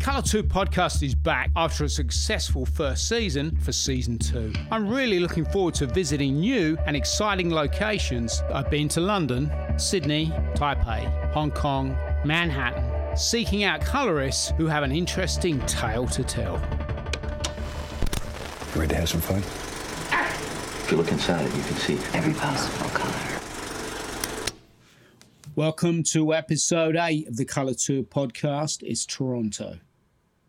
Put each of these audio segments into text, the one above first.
Colour 2 podcast is back after a successful first season for season 2. I'm really looking forward to visiting new and exciting locations. I've been to London, Sydney, Taipei, Hong Kong, Manhattan, seeking out colourists who have an interesting tale to tell. You Ready to have some fun? If you look inside it, you can see every possible color. Welcome to episode 8 of the Colour 2 podcast. It's Toronto.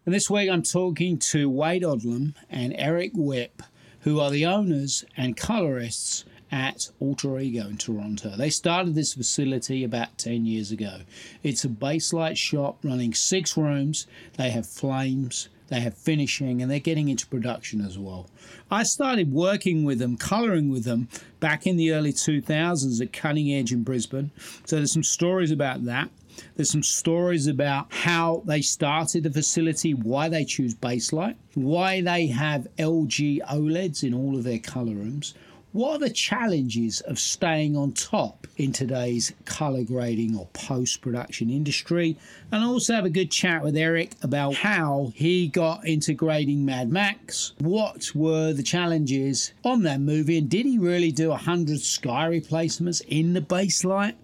And this week I'm talking to Wade Odlum and Eric Whipp, who are the owners and colorists at Alter Ego in Toronto. They started this facility about 10 years ago. It's a baselight shop running six rooms. They have flames, they have finishing, and they're getting into production as well. I started working with them, colouring with them back in the early 2000s at Cutting Edge in Brisbane. So there's some stories about that. There's some stories about how they started the facility, why they choose Baselight, why they have LG OLEDs in all of their colour rooms, what are the challenges of staying on top in today's colour grading or post production industry? And I also have a good chat with Eric about how he got into grading Mad Max. What were the challenges on that movie? And did he really do 100 sky replacements in the Baselight?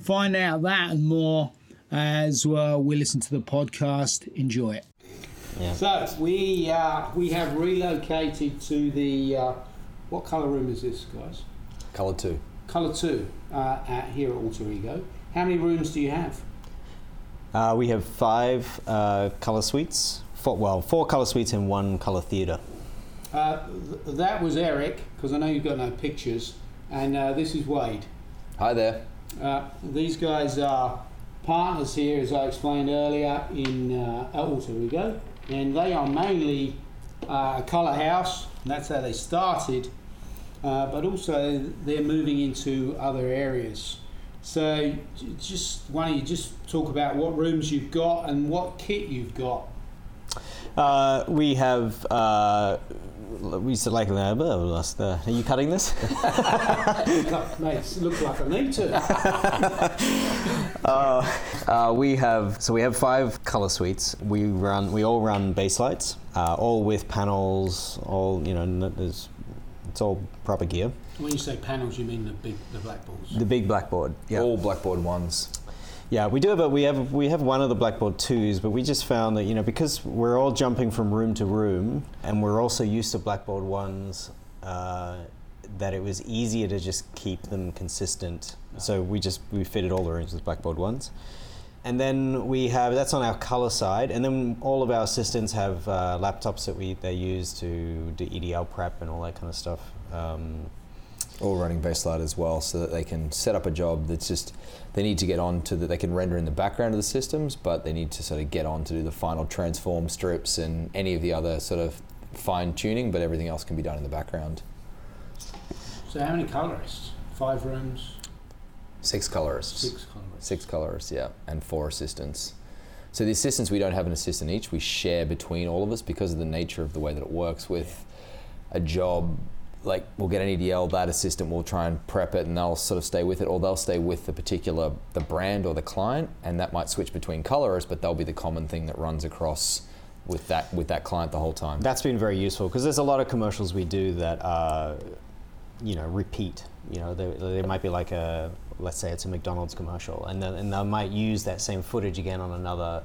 Find out that and more as well. We listen to the podcast. Enjoy it. Yeah. So we uh, we have relocated to the uh, what colour room is this, guys? Colour two. Colour two uh, at here at Alter Ego. How many rooms do you have? Uh, we have five uh, colour suites. Four, well, four colour suites and one colour theatre. Uh, th- that was Eric, because I know you've got no pictures, and uh, this is Wade. Hi there. Uh, these guys are partners here, as I explained earlier, in uh, at Alter Ego, and they are mainly uh, a colour house, and that's how they started. Uh, but also they're moving into other areas. So just why don't you just talk about what rooms you've got and what kit you've got? Uh, we have. We used to like uh, blah, blah, blah, Are you cutting this? Look, Mate, it looks like I need to. uh, uh, we have so we have five color suites. We run we all run Baselights, uh, all with panels. All you know, there's, it's all proper gear. when you say panels, you mean the big, the black balls. The big blackboard. Yeah. All blackboard ones. Yeah, we do a, we have we have one of the blackboard twos, but we just found that you know because we're all jumping from room to room, and we're also used to blackboard ones, uh, that it was easier to just keep them consistent. So we just we fitted all the rooms with blackboard ones, and then we have that's on our color side, and then all of our assistants have uh, laptops that we they use to do EDL prep and all that kind of stuff. Um, All running Baselight as well, so that they can set up a job that's just they need to get on to that they can render in the background of the systems, but they need to sort of get on to do the final transform strips and any of the other sort of fine tuning, but everything else can be done in the background. So how many colorists? Five rooms, Six colorists. six colorists. Six colorists, yeah, and four assistants. So the assistants, we don't have an assistant each. We share between all of us because of the nature of the way that it works with a job. Like we'll get an EDL, that assistant will try and prep it, and they'll sort of stay with it, or they'll stay with the particular the brand or the client, and that might switch between colorists, but they'll be the common thing that runs across with that with that client the whole time. That's been very useful because there's a lot of commercials we do that are, you know, repeat. You know, there, there might be like a, let's say it's a McDonald's commercial, and then and they might use that same footage again on another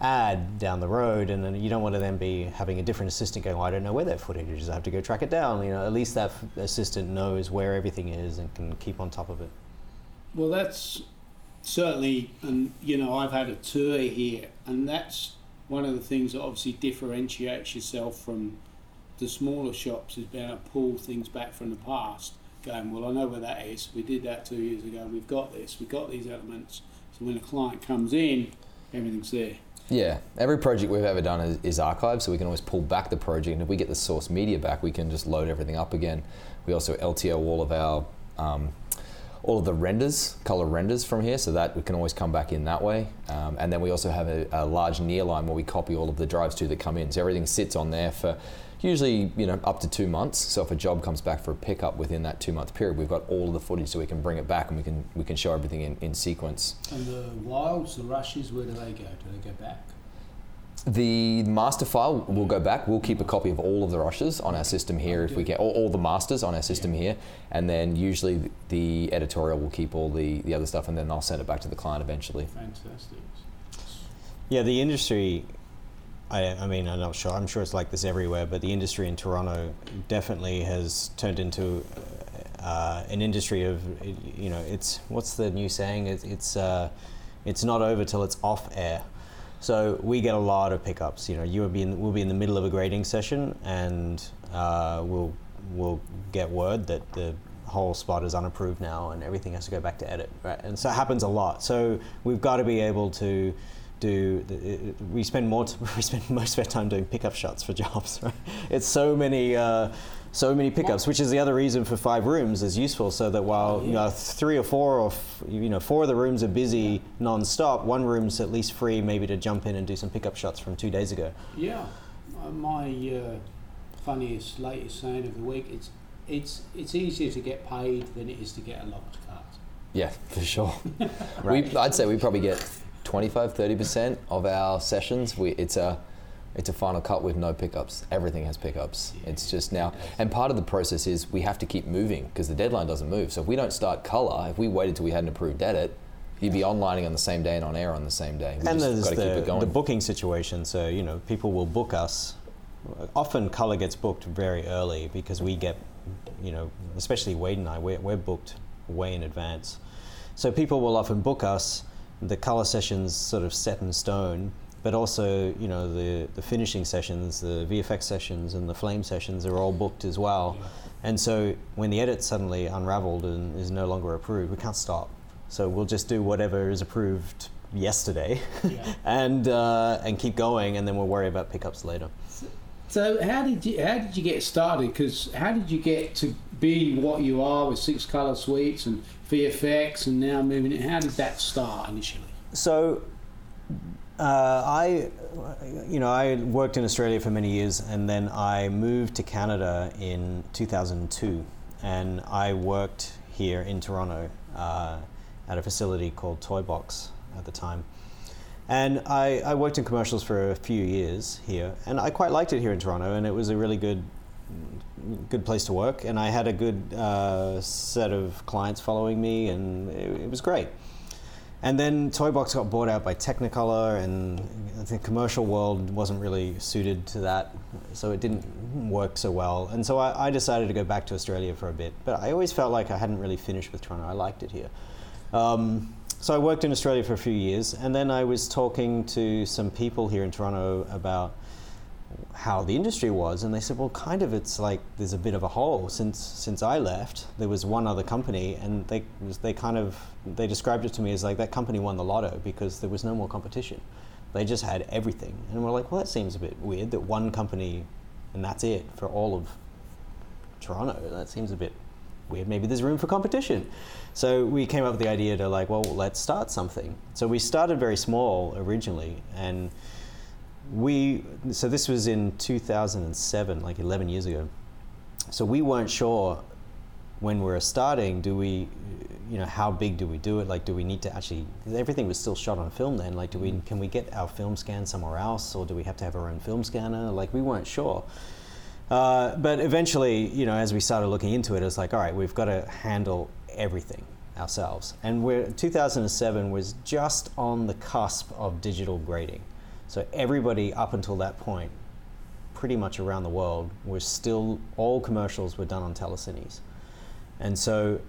ad down the road, and then you don't want to then be having a different assistant going, well, I don't know where that footage is. I have to go track it down. You know, at least that f- assistant knows where everything is and can keep on top of it. Well, that's certainly, and you know, I've had a tour here, and that's one of the things that obviously differentiates yourself from the smaller shops is being able to pull things back from the past. Going, well, I know where that is. We did that two years ago. We've got this. We've got these elements. So when a client comes in, everything's there. Yeah, every project we've ever done is, is archived, so we can always pull back the project. And if we get the source media back, we can just load everything up again. We also LTO all of our um, all of the renders, color renders from here, so that we can always come back in that way. Um, and then we also have a, a large nearline where we copy all of the drives to that come in. So everything sits on there for usually you know up to two months. So if a job comes back for a pickup within that two month period, we've got all of the footage so we can bring it back and we can we can show everything in, in sequence. And the wilds, the rushes, where do they go? Do they go back? The master file will go back. We'll keep a copy of all of the rushes on our system here if we get all, all the masters on our system here, and then usually the editorial will keep all the, the other stuff, and then I'll send it back to the client eventually. Fantastic. Yeah, the industry. I, I mean, I'm not sure. I'm sure it's like this everywhere, but the industry in Toronto definitely has turned into uh, an industry of, you know, it's what's the new saying? It's it's, uh, it's not over till it's off air. So we get a lot of pickups. You know, you will be in, we'll be in the middle of a grading session, and uh, we'll we'll get word that the whole spot is unapproved now, and everything has to go back to edit. Right, and so it happens a lot. So we've got to be able to do. The, we spend more. T- we spend most of our time doing pickup shots for jobs. Right? It's so many. Uh, so many pickups, which is the other reason for five rooms is useful, so that while you know, three or four or f- you know four of the rooms are busy non-stop, one room's at least free maybe to jump in and do some pickup shots from two days ago. Yeah, uh, my uh, funniest, latest saying of the week: it's it's it's easier to get paid than it is to get a locked cut. Yeah, for sure. we, I'd say we probably get 25, 30% of our sessions. We, it's a it's a final cut with no pickups. Everything has pickups. It's just now, and part of the process is we have to keep moving because the deadline doesn't move. So if we don't start color, if we waited till we had an approved edit, you'd be onlining on the same day and on air on the same day. We and just there's got to keep it the, the booking situation. So you know, people will book us. Often, color gets booked very early because we get, you know, especially Wade and I, we're, we're booked way in advance. So people will often book us. The color sessions sort of set in stone, but also you know the the finishing sessions, the VFX sessions, and the flame sessions are all booked as well. And so when the edit suddenly unraveled and is no longer approved, we can't stop. So we'll just do whatever is approved yesterday, and uh, and keep going, and then we'll worry about pickups later. So how did you how did you get started? Because how did you get to be what you are with six color suites and VFX and now moving it? How did that start initially? So, uh, I, you know, I worked in Australia for many years, and then I moved to Canada in 2002, and I worked here in Toronto uh, at a facility called Toy Box at the time. And I, I worked in commercials for a few years here, and I quite liked it here in Toronto, and it was a really good, good place to work, and I had a good uh, set of clients following me, and it, it was great. And then Toybox got bought out by Technicolor, and the commercial world wasn't really suited to that, so it didn't work so well. And so I, I decided to go back to Australia for a bit, but I always felt like I hadn't really finished with Toronto. I liked it here. Um, so I worked in Australia for a few years, and then I was talking to some people here in Toronto about how the industry was, and they said, "Well, kind of, it's like there's a bit of a hole since since I left. There was one other company, and they they kind of they described it to me as like that company won the lotto because there was no more competition. They just had everything, and we're like, well, that seems a bit weird that one company, and that's it for all of Toronto. That seems a bit weird. Maybe there's room for competition. So we came up with the idea to like, well, let's start something. So we started very small originally, and we so this was in 2007, like 11 years ago. So we weren't sure when we were starting. Do we, you know, how big do we do it? Like, do we need to actually? Everything was still shot on film then. Like, do we mm. can we get our film scan somewhere else, or do we have to have our own film scanner? Like, we weren't sure. Uh, but eventually, you know, as we started looking into it, it's like, all right, we've got to handle everything ourselves. And we're, 2007 was just on the cusp of digital grading. So everybody up until that point, pretty much around the world, was still, all commercials were done on telecines. And so,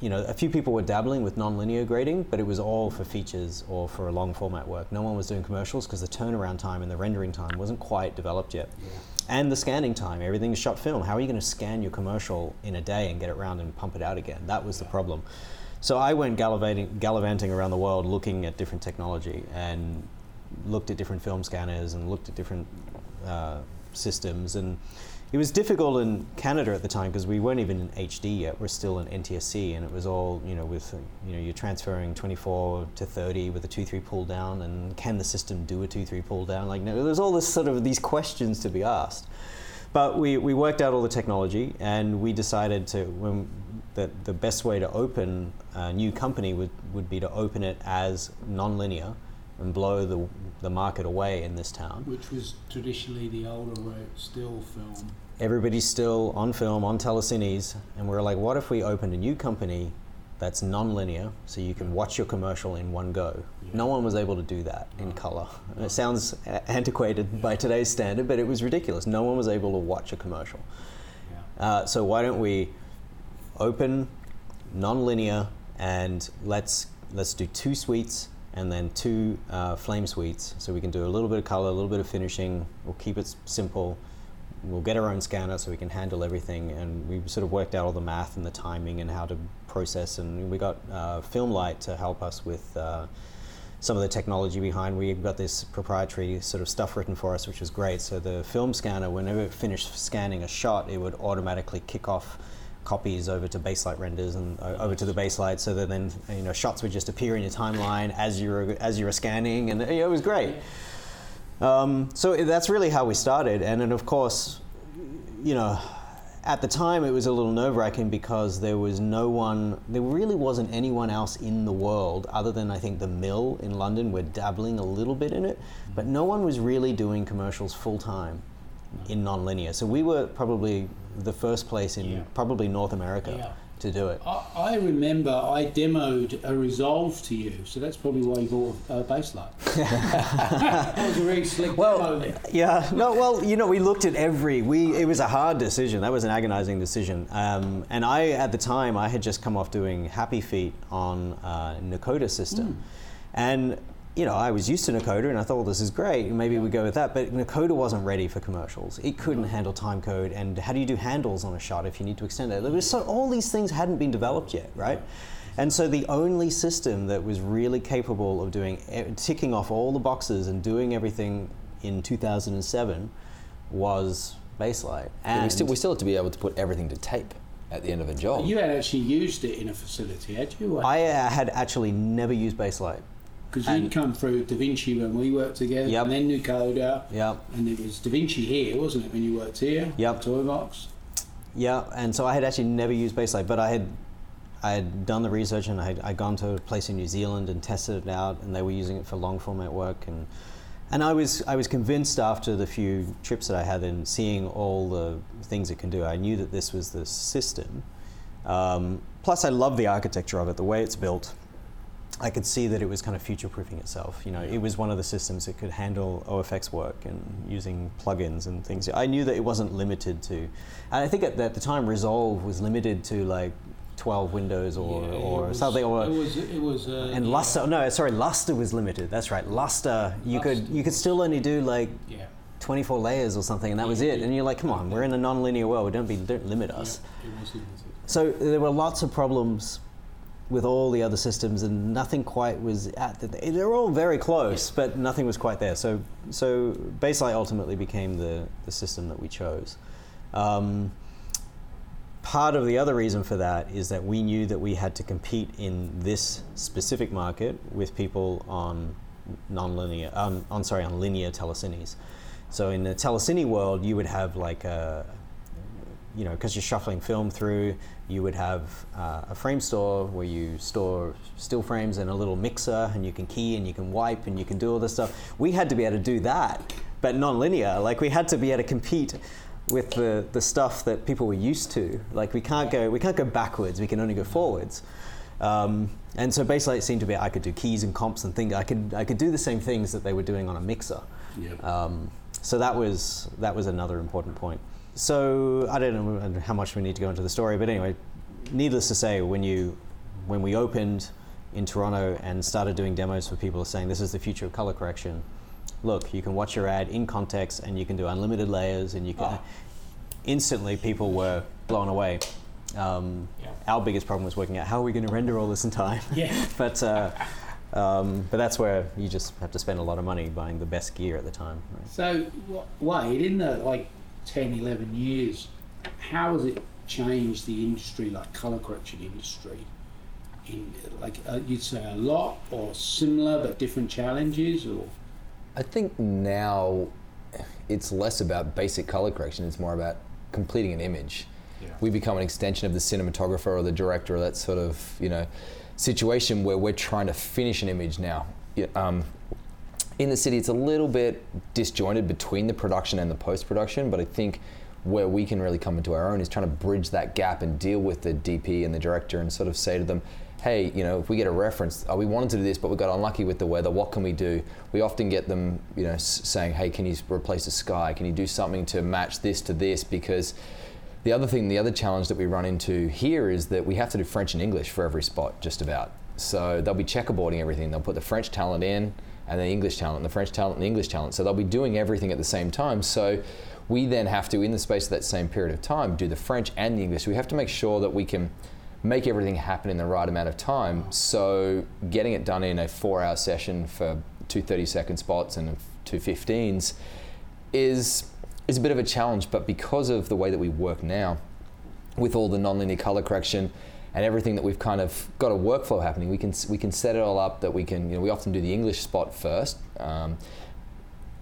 you know, a few people were dabbling with non-linear grading, but it was all for features or for a long format work. No one was doing commercials because the turnaround time and the rendering time wasn't quite developed yet. And the scanning time, everything is shot film. How are you going to scan your commercial in a day and get it around and pump it out again? That was the problem. So I went gallivanting, gallivanting around the world looking at different technology and looked at different film scanners and looked at different uh, systems. And it was difficult in Canada at the time because we weren't even in HD yet. We're still in NTSC, and it was all you know with you know you're transferring 24 to 30 with a 2-3 pull down, and can the system do a 2-3 pull down? Like no, there's all this sort of these questions to be asked. But we, we worked out all the technology, and we decided to when, that the best way to open a new company would, would be to open it as non-linear and blow the, the market away in this town. Which was traditionally the older route, still film. Everybody's still on film, on telecines, and we're like, what if we opened a new company that's non-linear, so you can watch your commercial in one go? No one was able to do that in color. And it sounds antiquated by today's standard, but it was ridiculous. No one was able to watch a commercial. Uh, so why don't we open non-linear and let's let's do two suites and then two uh, flame suites so we can do a little bit of color a little bit of finishing. We'll keep it simple. We'll get our own scanner so we can handle everything. And we sort of worked out all the math and the timing and how to process. And we got uh, filmlight to help us with uh, some of the technology behind. We got this proprietary sort of stuff written for us which was great. So the film scanner whenever it finished scanning a shot it would automatically kick off copies over to baselight renders and uh, over to the baselight so that then you know shots would just appear in your timeline as you were as you were scanning and it was great. Um, so that's really how we started and then of course you know at the time it was a little nerve-wracking because there was no one there really wasn't anyone else in the world other than i think the mill in london. We're dabbling a little bit in it but no one was really doing commercials full-time in non-linear. So we were probably the first place in Yeah. probably north america Yeah. to do it I, I remember I demoed a Resolve to you, so that's probably why you bought a Baselight. that was a really slick Well, demo. yeah, no, well, you know, we looked at every. We it was a hard decision. That was an agonizing decision. Um, and I, at the time, I had just come off doing Happy Feet on uh, Nucoda system, and you know, I was used to Nucoda, and I thought, well, this is great. Maybe we go with that. But Nucoda wasn't ready for commercials. It couldn't handle time code, and how do you do handles on a shot if you need to extend it? There was so all these things hadn't been developed yet, right? And so the only system that was really capable of doing e- ticking off all the boxes and doing everything in 2007 was Baselight. And we still we still have to be able to put everything to tape at the end of a job. You had actually used it in a facility, had you? I uh, had actually never used Baselight. Because you'd come through Da Vinci when we worked together, Yep. and then Nucoda, Yep. and it was Da Vinci here, wasn't it, when you worked here? Yep. Toy box. Yeah, and so I had actually never used Baselight, but I had I had done the research and I had I'd gone to a place in New Zealand and tested it out, and they were using it for long format work, and and I was I was convinced after the few trips that I had and seeing all the things it can do, I knew that this was the system. Um, plus, I love the architecture of it, the way it's built. I could see that it was kind of future proofing itself. You know, it was one of the systems that could handle OFX work and using plugins and things. I knew that it wasn't limited to, and I think at, at the time Resolve was limited to like 12 windows or, Yeah, or was- something. Or, it was. It was. Uh, and yeah. Lustre, no, sorry, Lustre was limited. That's right, Lustre. You could you could still only do like Yeah. 24 layers or something, and that was it. And you're like, come on, we're in a non-linear world. Don't be don't limit us. Yeah, it was limited. So there were lots of problems with all the other systems, and nothing quite was at the. They're all very close, but nothing was quite there. So so Baselight ultimately became the the system that we chose. Um, part of the other reason for that is that we knew that we had to compete in this specific market with people on non-linear, um, on sorry, on linear telecines. So in the telecine world, you would have like a, you know, because you're shuffling film through, you would have uh, a frame store where you store still frames and a little mixer, and you can key and you can wipe and you can do all this stuff. We had to be able to do that, but non-linear. Like we had to be able to compete with the, the stuff that people were used to. Like we can't go we can't go backwards. We can only go forwards. Um, and so basically, it seemed to be I could do keys and comps and things. I could I could do the same things that they were doing on a mixer. Yeah. Um, so that was that was another important point. So I don't know how much we need to go into the story, but anyway, needless to say, when you when we opened in Toronto and started doing demos for people saying this is the future of color correction, look, you can watch your ad in context and you can do unlimited layers and you can Ah. instantly people were blown away. Um, Yeah. Our biggest problem was working out how are we going to render all this in time. Yeah. but uh, um, but that's where you just have to spend a lot of money buying the best gear at the time. Right? So, wh- Wade, in the like 10, 11 years, how has it changed the industry, like colour correction industry? In like uh, you'd say a lot, or similar but different challenges, or I think now it's less about basic color correction, it's more about completing an image. Yeah. We become an extension of the cinematographer or the director or that sort of, you know, situation where we're trying to finish an image now. Um, in the city, it's a little bit disjointed between the production and the post production, but I think where we can really come into our own is trying to bridge that gap and deal with the DP and the director and sort of say to them, hey, you know, if we get a reference, oh, we wanted to do this, but we got unlucky with the weather, what can we do? We often get them, you know, saying, hey, can you replace the sky? Can you do something to match this to this? Because the other thing, the other challenge that we run into here is that we have to do French and English for every spot, just about. So they'll be checkerboarding everything. They'll put the French talent in and the English talent, and the French talent and the English talent. So they'll be doing everything at the same time. So we then have to, in the space of that same period of time, do the French and the English. We have to make sure that we can make everything happen in the right amount of time. So getting it done in a four-hour session for two 30-second spots and two 15s is is a bit of a challenge. But because of the way that we work now, with all the nonlinear color correction and everything that we've kind of got a workflow happening, we can we can set it all up that we can. You know, we often do the English spot first. Um,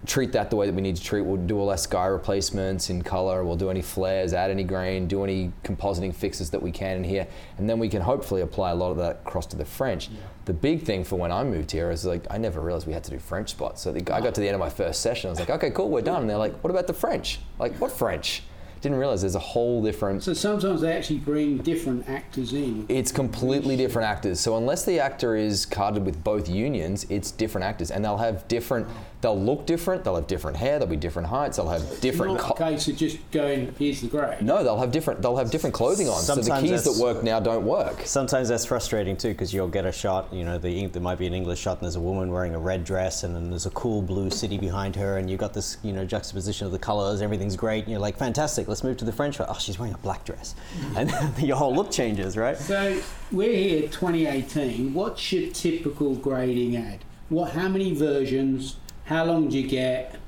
treat that the way that we need to treat. We'll do all our sky replacements in color. We'll do any flares, add any grain, do any compositing fixes that we can in here, and then we can hopefully apply a lot of that across to the French. Yeah. The big thing for when I moved here is like I never realized we had to do French spots. So the, I got to the end of my first session, I was like, okay, cool, we're done. And they're like, what about the French? Like, what French? Didn't realize there's a whole different. So sometimes they actually bring different actors in. It's completely different actors. So unless the actor is carded with both unions, it's different actors, and they'll have different. They'll look different. They'll have different hair. They'll be different heights. They'll have different. Not co- case of just going here's the grey. No, they'll have different. They'll have different clothing on. Sometimes so the keys that work now don't work. Sometimes that's frustrating too, because you'll get a shot. You know, the, there might be an English shot, and there's a woman wearing a red dress, and then there's a cool blue city behind her, and you've got this, you know, juxtaposition of the colors. Everything's great. And you're like, fantastic. Let's move to the French shot. Oh, she's wearing a black dress, and your whole look changes, right? So we're here, 2018. What's your typical grading ad? What? How many versions? How long do you get?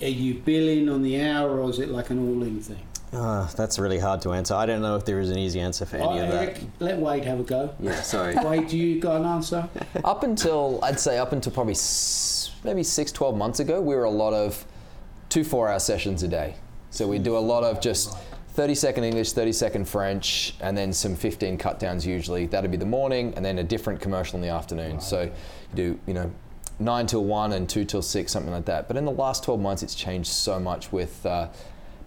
Are you billing on the hour, or is it like an all-in thing? Uh, that's really hard to answer. I don't know if there is an easy answer for any oh, of Eric, that. Let Wade have a go. Yeah, sorry. Wade, do you got an answer? up until, I'd say up until probably s- maybe six, 12 months ago, we were a lot of two four hour sessions a day. So we do a lot of just 30 second English, 30 second French, and then some 15 cut downs usually. That'd be the morning, and then a different commercial in the afternoon. So you do, you know, nine till one and two till six, something like that. But in the last 12 months, it's changed so much with uh,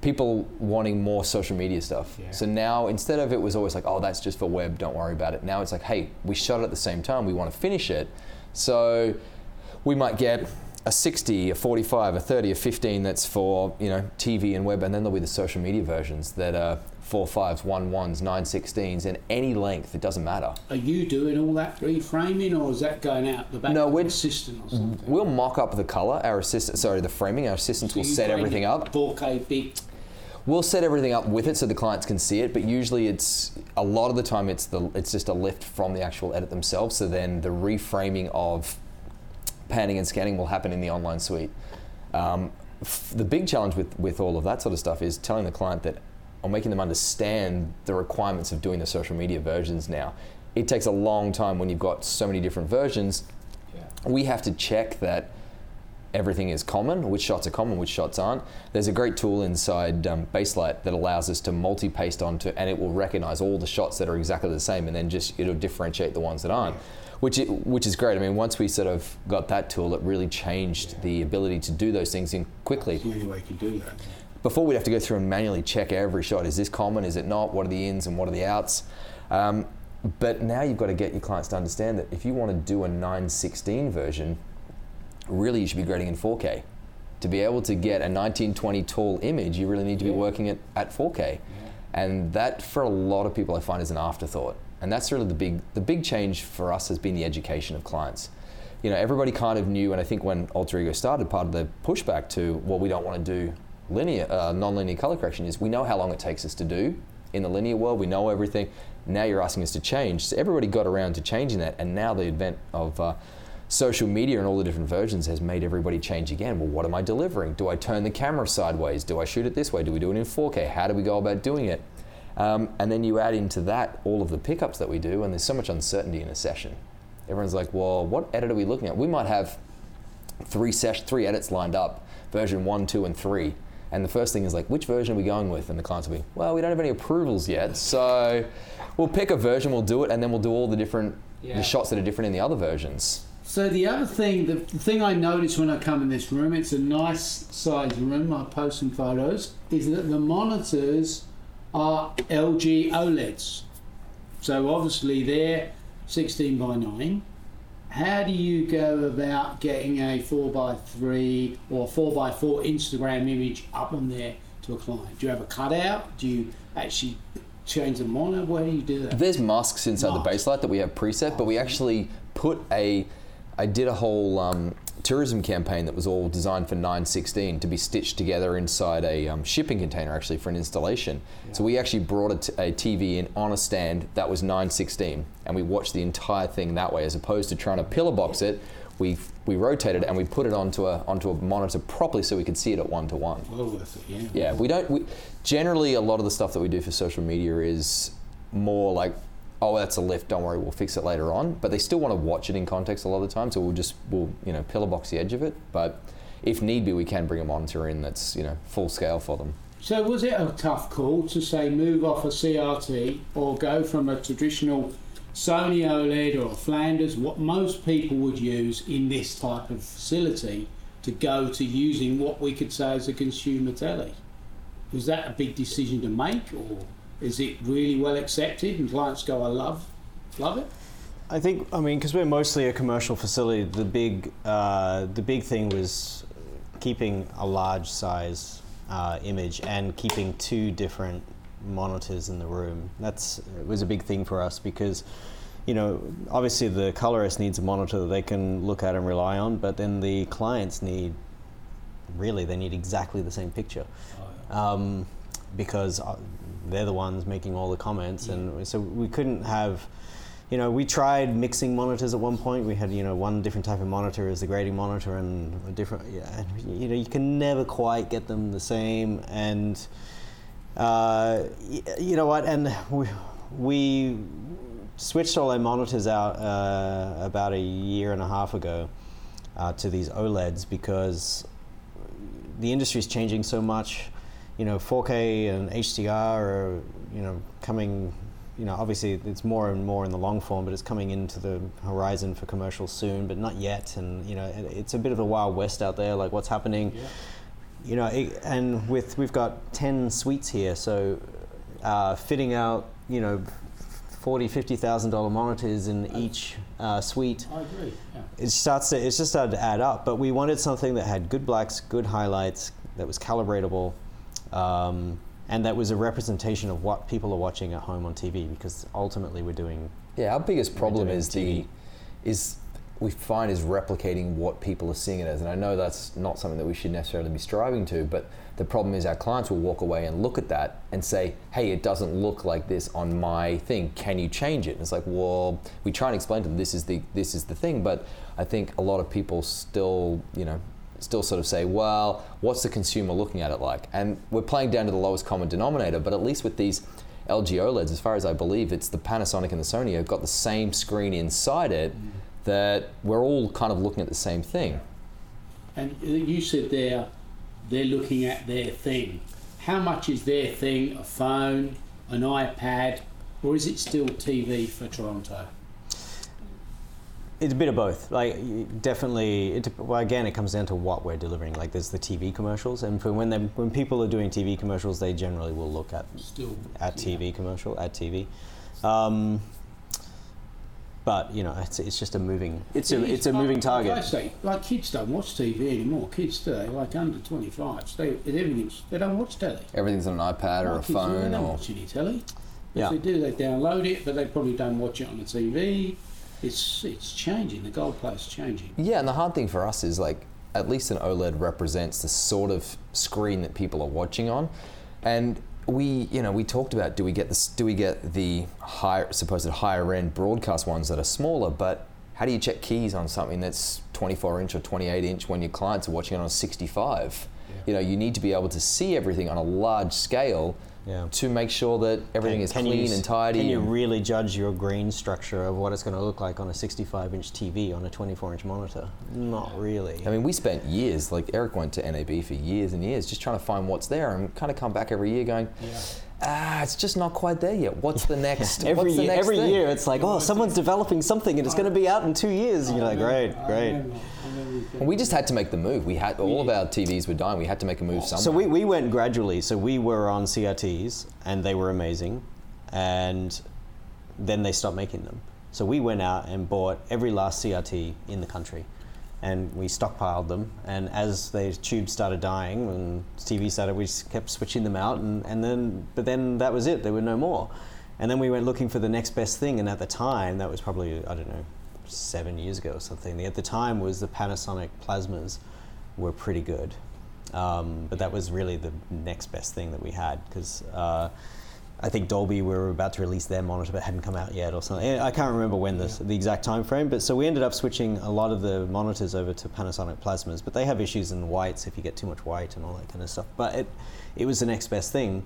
people wanting more social media stuff. Yeah. So now instead of it was always like, oh, that's just for web, don't worry about it. Now it's like, hey, we shot it at the same time, we want to finish it. So we might get a 60, a 45, a 30, a 15 that's for you know TV and web, and then there'll be the social media versions that are four fives, one ones, nine sixteens, and any length. It doesn't matter. Are you doing all that reframing, or is that going out the back No, we're- assistant or something? We'll mock up the color. Our assistant, sorry, the framing. Our assistants will set everything up. 4K big. We'll set everything up with it so the clients can see it, but usually it's a lot of the time it's the it's just a lift from the actual edit themselves. So then the reframing of panning and scanning will happen in the online suite. Um, f- the big challenge with, with all of that sort of stuff is telling the client that or making them understand the requirements of doing the social media versions now. It takes a long time when you've got so many different versions. We have to check that everything is common, which shots are common, which shots aren't. There's a great tool inside um, Baselight that allows us to multi-paste onto, and it will recognize all the shots that are exactly the same, and then just it'll differentiate the ones that aren't, which it, which is great. I mean, once we sort of got that tool, it really changed the ability to do those things in quickly. The only way you can do that. Before we'd have to go through and manually check every shot. Is this common? Is it not? What are the ins and what are the outs? Um, but now you've got to get your clients to understand that if you want to do a 916 version, really you should be grading in 4K. To be able to get a 1920 tall image, you really need to be Yeah. working at, at 4K. And that, for a lot of people, I find is an afterthought. And that's really the big, the big change for us has been the education of clients. You know, everybody kind of knew, and I think when Alter Ego started, part of the pushback to, well, we don't want to do linear, uh, non-linear color correction is we know how long it takes us to do in the linear world. We know everything. Now you're asking us to change. So everybody got around to changing that, and now the advent of uh, social media and all the different versions has made everybody change again. Well, what am I delivering? Do I turn the camera sideways? Do I shoot it this way? Do we do it in 4K? How do we go about doing it? Um, and then you add into that all of the pickups that we do, and there's so much uncertainty in a session. Everyone's like, well, what edit are we looking at? We might have three sesh- three edits lined up, version one, two, and three. And the first thing is like, which version are we going with? And the clients will be, well, we don't have any approvals yet, so we'll pick a version, we'll do it, and then we'll do all the different Yeah. the shots that are different in the other versions. So the other thing, the, the thing I noticed when I come in this room, it's a nice sized room. I post some photos. Is that the monitors are LG OLEDs. So obviously they're 16 by 9. How do you go about getting a 4x3 or 4x4 Instagram image up on there to a client? Do you have a cutout? Do you actually change the monitor? Where do you do that? There's masks inside the Masks. baselight that we have preset, but we actually put a. I did a whole um, tourism campaign that was all designed for 916 to be stitched together inside a um, shipping container, actually for an installation. So we actually brought a, t- a TV in on a stand that was 916, and we watched the entire thing that way, as opposed to trying to pillar box it. We we rotated it and we put it onto a onto a monitor properly so we could see it at one to one. Well worth it, yeah. Yeah, we don't. We, generally, a lot of the stuff that we do for social media is more like, oh, that's a lift. Don't worry, we'll fix it later on. But they still want to watch it in context a lot of the time, so we'll just we'll you know pillar box the edge of it. But if need be, we can bring a monitor in that's you know full scale for them. So was it a tough call to say move off a CRT or go from a traditional Sony OLED or Flanders, what most people would use in this type of facility, to go to using what we could say is a consumer telly? Was that a big decision to make, or is it really well accepted and clients go, I love, love it? I think, I mean, because we're mostly a commercial facility, the big, uh, the big thing was keeping a large size uh, image and keeping two different monitors in the room. That's it was a big thing for us because, you know, obviously the colorist needs a monitor that they can look at and rely on, but then the clients need, really, they need exactly the same picture. Um, because uh, they're the ones making all the comments, and so we couldn't have you know, we tried mixing monitors at one point. We had, you know, one different type of monitor as the grading monitor, and a different, yeah, and, you know, you can never quite get them the same. And uh, y- you know what? And we, we switched all our monitors out uh, about a year and a half ago uh, to these OLEDs because the industry is changing so much. You know, 4K and HDR are, you know, coming. You know, obviously it's more and more in the long form, but it's coming into the horizon for commercial soon, but not yet. And you know, it- it's a bit of a wild west out there. Like what's happening. You know, it, and with we've got ten suites here, so uh, fitting out, you know, forty, fifty thousand dollar monitors in each uh, suite I agree. Yeah. it starts to it's just started to add up but we wanted something that had good blacks good highlights that was calibratable um, and that was a representation of what people are watching at home on tv because ultimately we're doing Yeah, our biggest problem is the is we find is replicating what people are seeing it as, and I know that's not something that we should necessarily be striving to, but the problem is our clients will walk away and look at that and say, "Hey, it doesn't look like this on my thing. Can you change it?" And it's like, well, we try and explain to them this is the this is the thing, but I think a lot of people still, you know, still sort of say, well, what's the consumer looking at it like? And we're playing down to the lowest common denominator, but at least with these LG OLEDs, as far as I believe, it's the Panasonic and the Sony have got the same screen inside it that we're all kind of looking at the same thing. And you said there, they're looking at their thing. How much is their thing? A phone, an iPad, or is it still TV for Toronto? It's a bit of both like definitely it, well again it comes down to what we're delivering like there's the tv commercials and for when they when people are doing tv commercials they generally will look at Still at yeah. TV commercial at TV. Um, but you know, it's, it's just a moving. It's a it's a moving Like I target. say, like kids don't watch TV anymore. Kids today, like under 25, they, everything's, they don't watch telly. Everything's on an iPad or My a kids, they don't or watch any telly. Yeah. If they do, they download it, but they probably don't watch it on the TV. It's it's changing. The goalpost's changing. Yeah, and the hard thing for us is like at least an OLED represents the sort of screen that people are watching on, and we you know we talked about do we get this do we get the higher supposed higher end broadcast ones that are smaller, but how do you check keys on something that's 24 inch or 28 inch when your clients are watching it on 65? You know, you need to be able to see everything on a large scale Yeah. to make sure that everything is you clean s- and tidy. Can you really judge your grain structure of what it's going to look like on a 65 inch TV on a 24 inch monitor? Not really. I mean, we spent years, like Eric went to NAB for years and years just trying to find what's there and kind of come back every year going, ah, it's just not quite there yet. What's the next? Every what's the year, next every thing? year, it's like, oh, someone's developing something, and it's going to be out in two years. And you're like, great, great. And we just had to make the move. We had all of our TVs were dying. We had to make a move somewhere. So we, we went gradually. So we were on CRTs, and they were amazing, and then they stopped making them. So we went out and bought every last CRT in the country, and we stockpiled them. And as the tubes started dying and TV started, we kept switching them out, and, and then but then that was it. There were no more. And then we went looking for the next best thing, and at the time, that was probably I don't know, seven years ago or something. At the time was the Panasonic plasmas were pretty good. Um, but that was really the next best thing that we had because uh, I think Dolby we were about to release their monitor but hadn't come out yet or something. I can't remember when this, the exact time frame, but so we ended up switching a lot of the monitors over to Panasonic plasmas. But they have issues in whites if you get too much white and all that kind of stuff. But it, it was the next best thing.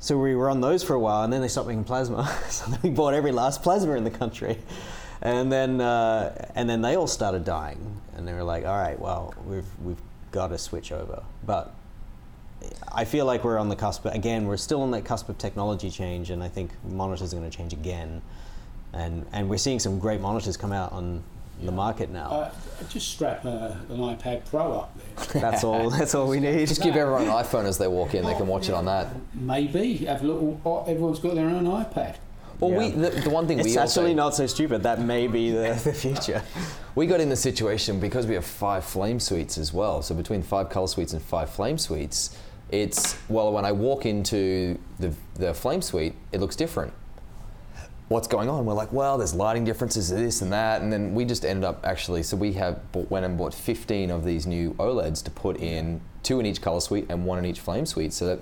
So we were on those for a while, and then they stopped making plasma. so then we bought every last plasma in the country, and then uh, and then they all started dying, and they were like, "All right, well, we've we've got to switch over." But I feel like we're on the cusp. Again, we're still on that cusp of technology change, and I think monitors are going to change again, and and we're seeing some great monitors come out on the market now. Uh, just strap uh, an iPad Pro up there. that's all. That's all we need. just give everyone an iPhone as they walk in. They can watch it on that. Maybe have little. oh, Everyone's got their own iPad. Well, we the, the one thing It's we also actually not so stupid. That may be the, the future. we got in the situation because we have five flame suites as well. So between five color suites and five flame suites, it's well when I walk into the the flame suite, it looks different. What's going on? We're like, well, there's lighting differences, this and that, and then we just ended up actually. So we have bought, went and bought 15 of these new OLEDs to put in two in each color suite and one in each flame suite, so that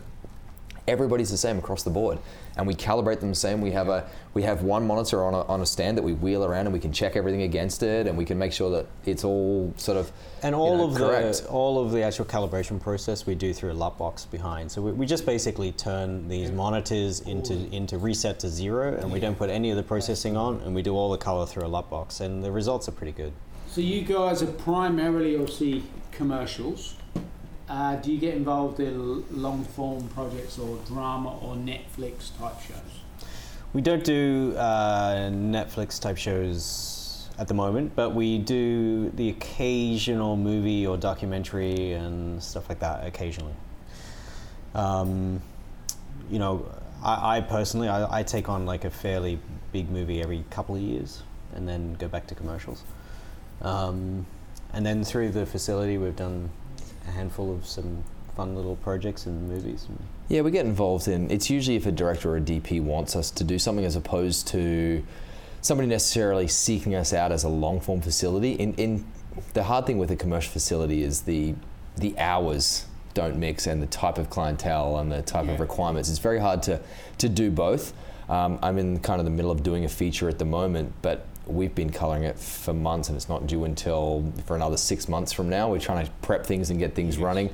everybody's the same across the board and we calibrate them the same we have a we have one monitor on a, on a stand that we wheel around and we can check everything against it and we can make sure that it's all sort of And you all know, of correct. the all of the actual calibration process we do through a LUT box behind. So we, we just basically turn these monitors into into reset to zero, and we don't put any of the processing on, and we do all the color through a LUT box, and the results are pretty good. So you guys are primarily obviously commercials. Uh, do you get involved in long form projects or drama or Netflix type shows? We don't do uh, Netflix type shows at the moment, but we do the occasional movie or documentary and stuff like that occasionally. Um, you know, I, I personally, I, I take on like a fairly big movie every couple of years and then go back to commercials. Um, and then through the facility, we've done a handful of some fun little projects and movies. Yeah, we get involved in. It's usually if a director or a DP wants us to do something, as opposed to somebody necessarily seeking us out as a long form facility. In, in the hard thing with a commercial facility is the the hours don't mix and the type of clientele and the type of requirements. It's very hard to to do both. Um, I'm in kind of the middle of doing a feature at the moment, but we've been coloring it for months and it's not due until for another six months from now. We're trying to prep things and get things running.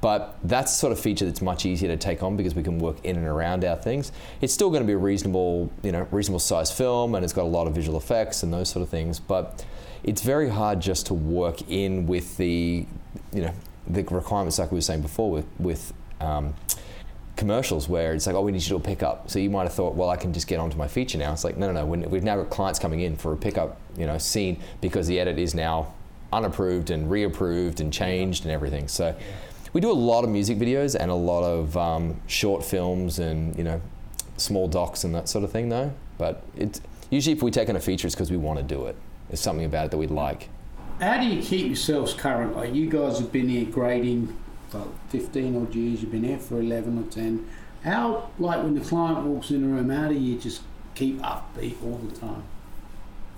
But that's the sort of feature that's much easier to take on because we can work in and around our things. It's still going to be a reasonable, you know, reasonable size film, and it's got a lot of visual effects and those sort of things. But it's very hard just to work in with the, you know, the requirements like we were saying before with with um, commercials where it's like, oh, we need you to do a pickup. So you might have thought, well, I can just get onto my feature now. It's like, no, no, no. We've now got clients coming in for a pickup, you know, scene because the edit is now unapproved and reapproved and changed and everything. So we do a lot of music videos and a lot of um, short films and you know small docs and that sort of thing, though. But it usually if we take on a feature, it's because we want to do it. There's something about it that we like. How do you keep yourselves current? Like you guys have been here grading for 15 odd years, you've been here for 11 or 10. How, like when the client walks in the room, how do you just keep upbeat all the time?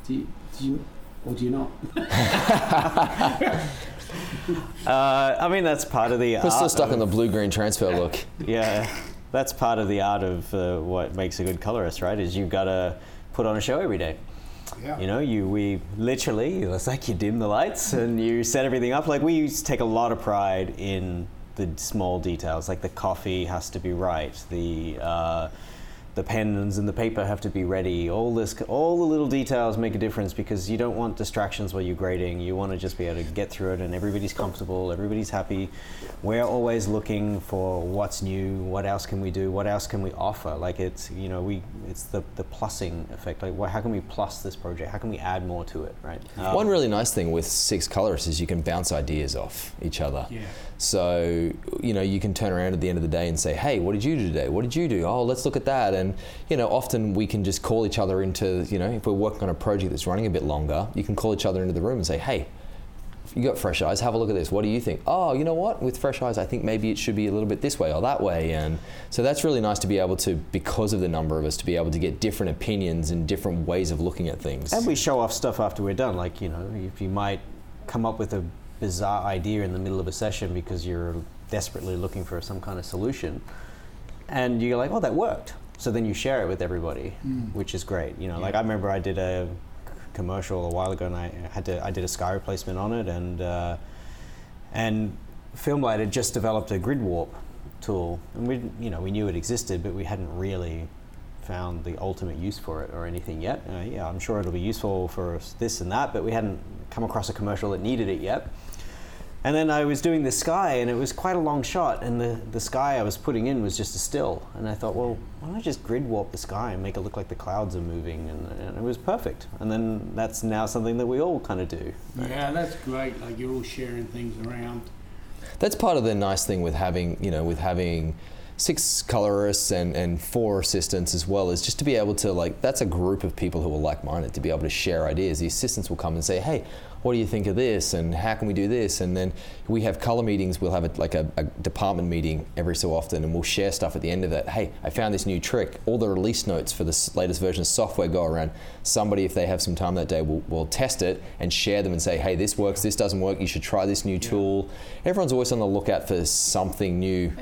Do you, do you or do you not? Uh, I mean, that's part of the We're still stuck of- on the blue green transfer look. Yeah, that's part of the art of uh, what makes a good colorist, right? Is you've got to put on a show every day. Yeah. You know, you we literally it's like you dim the lights and you set everything up. Like we used to take a lot of pride in the small details, like the coffee has to be right, the uh, the pens and the paper have to be ready. All this, all the little details make a difference because you don't want distractions while you're grading. You want to just be able to get through it, and everybody's comfortable, everybody's happy. We're always looking for what's new, what else can we do, what else can we offer. Like it's, you know, we, it's the the plussing effect. Like, well, how can we plus this project? How can we add more to it, right? Um, One really nice thing with six colorists is you can bounce ideas off each other. Yeah. So, you know, you can turn around at the end of the day and say, hey, what did you do today? What did you do? Oh, let's look at that. And, you know, often we can just call each other into, you know, if we're working on a project that's running a bit longer, you can call each other into the room and say, hey, you got fresh eyes, have a look at this. What do you think? Oh, you know what? With fresh eyes, I think maybe it should be a little bit this way or that way. And so that's really nice to be able to, because of the number of us, to be able to get different opinions and different ways of looking at things. And we show off stuff after we're done. Like, you know, if you might come up with a bizarre idea in the middle of a session because you're desperately looking for some kind of solution. And you're like, oh, that worked. So then you share it with everybody, which is great. You know, like I remember I did a commercial a while ago and I had to, I did a sky replacement on it and, uh, and Filmlight had just developed a grid warp tool. And we, you know, we knew it existed, but we hadn't really found the ultimate use for it or anything yet. Uh, yeah, I'm sure it'll be useful for us this and that, but we hadn't come across a commercial that needed it yet. And then I was doing the sky, and it was quite a long shot, and the, the sky I was putting in was just a still. And I thought, well, why don't I just grid warp the sky and make it look like the clouds are moving? And, and it was perfect. And then that's now something that we all kind of do. Yeah, that's great. Like you're all sharing things around. that's part of the nice thing with having you know with having six colorists and, and four assistants as well is just to be able to like that's a group of people who are like-minded to be able to share ideas. The assistants will come and say hey what do you think of this? And how can we do this? And then we have color meetings. We'll have a, like a, a department meeting every so often and we'll share stuff at the end of that. Hey i found this new trick. All the release notes for this latest version of software go around. Somebody if they have some time that day will, will test it and share them and say hey this works. This doesn't work. You should try this new tool. Everyone's always on the lookout for something new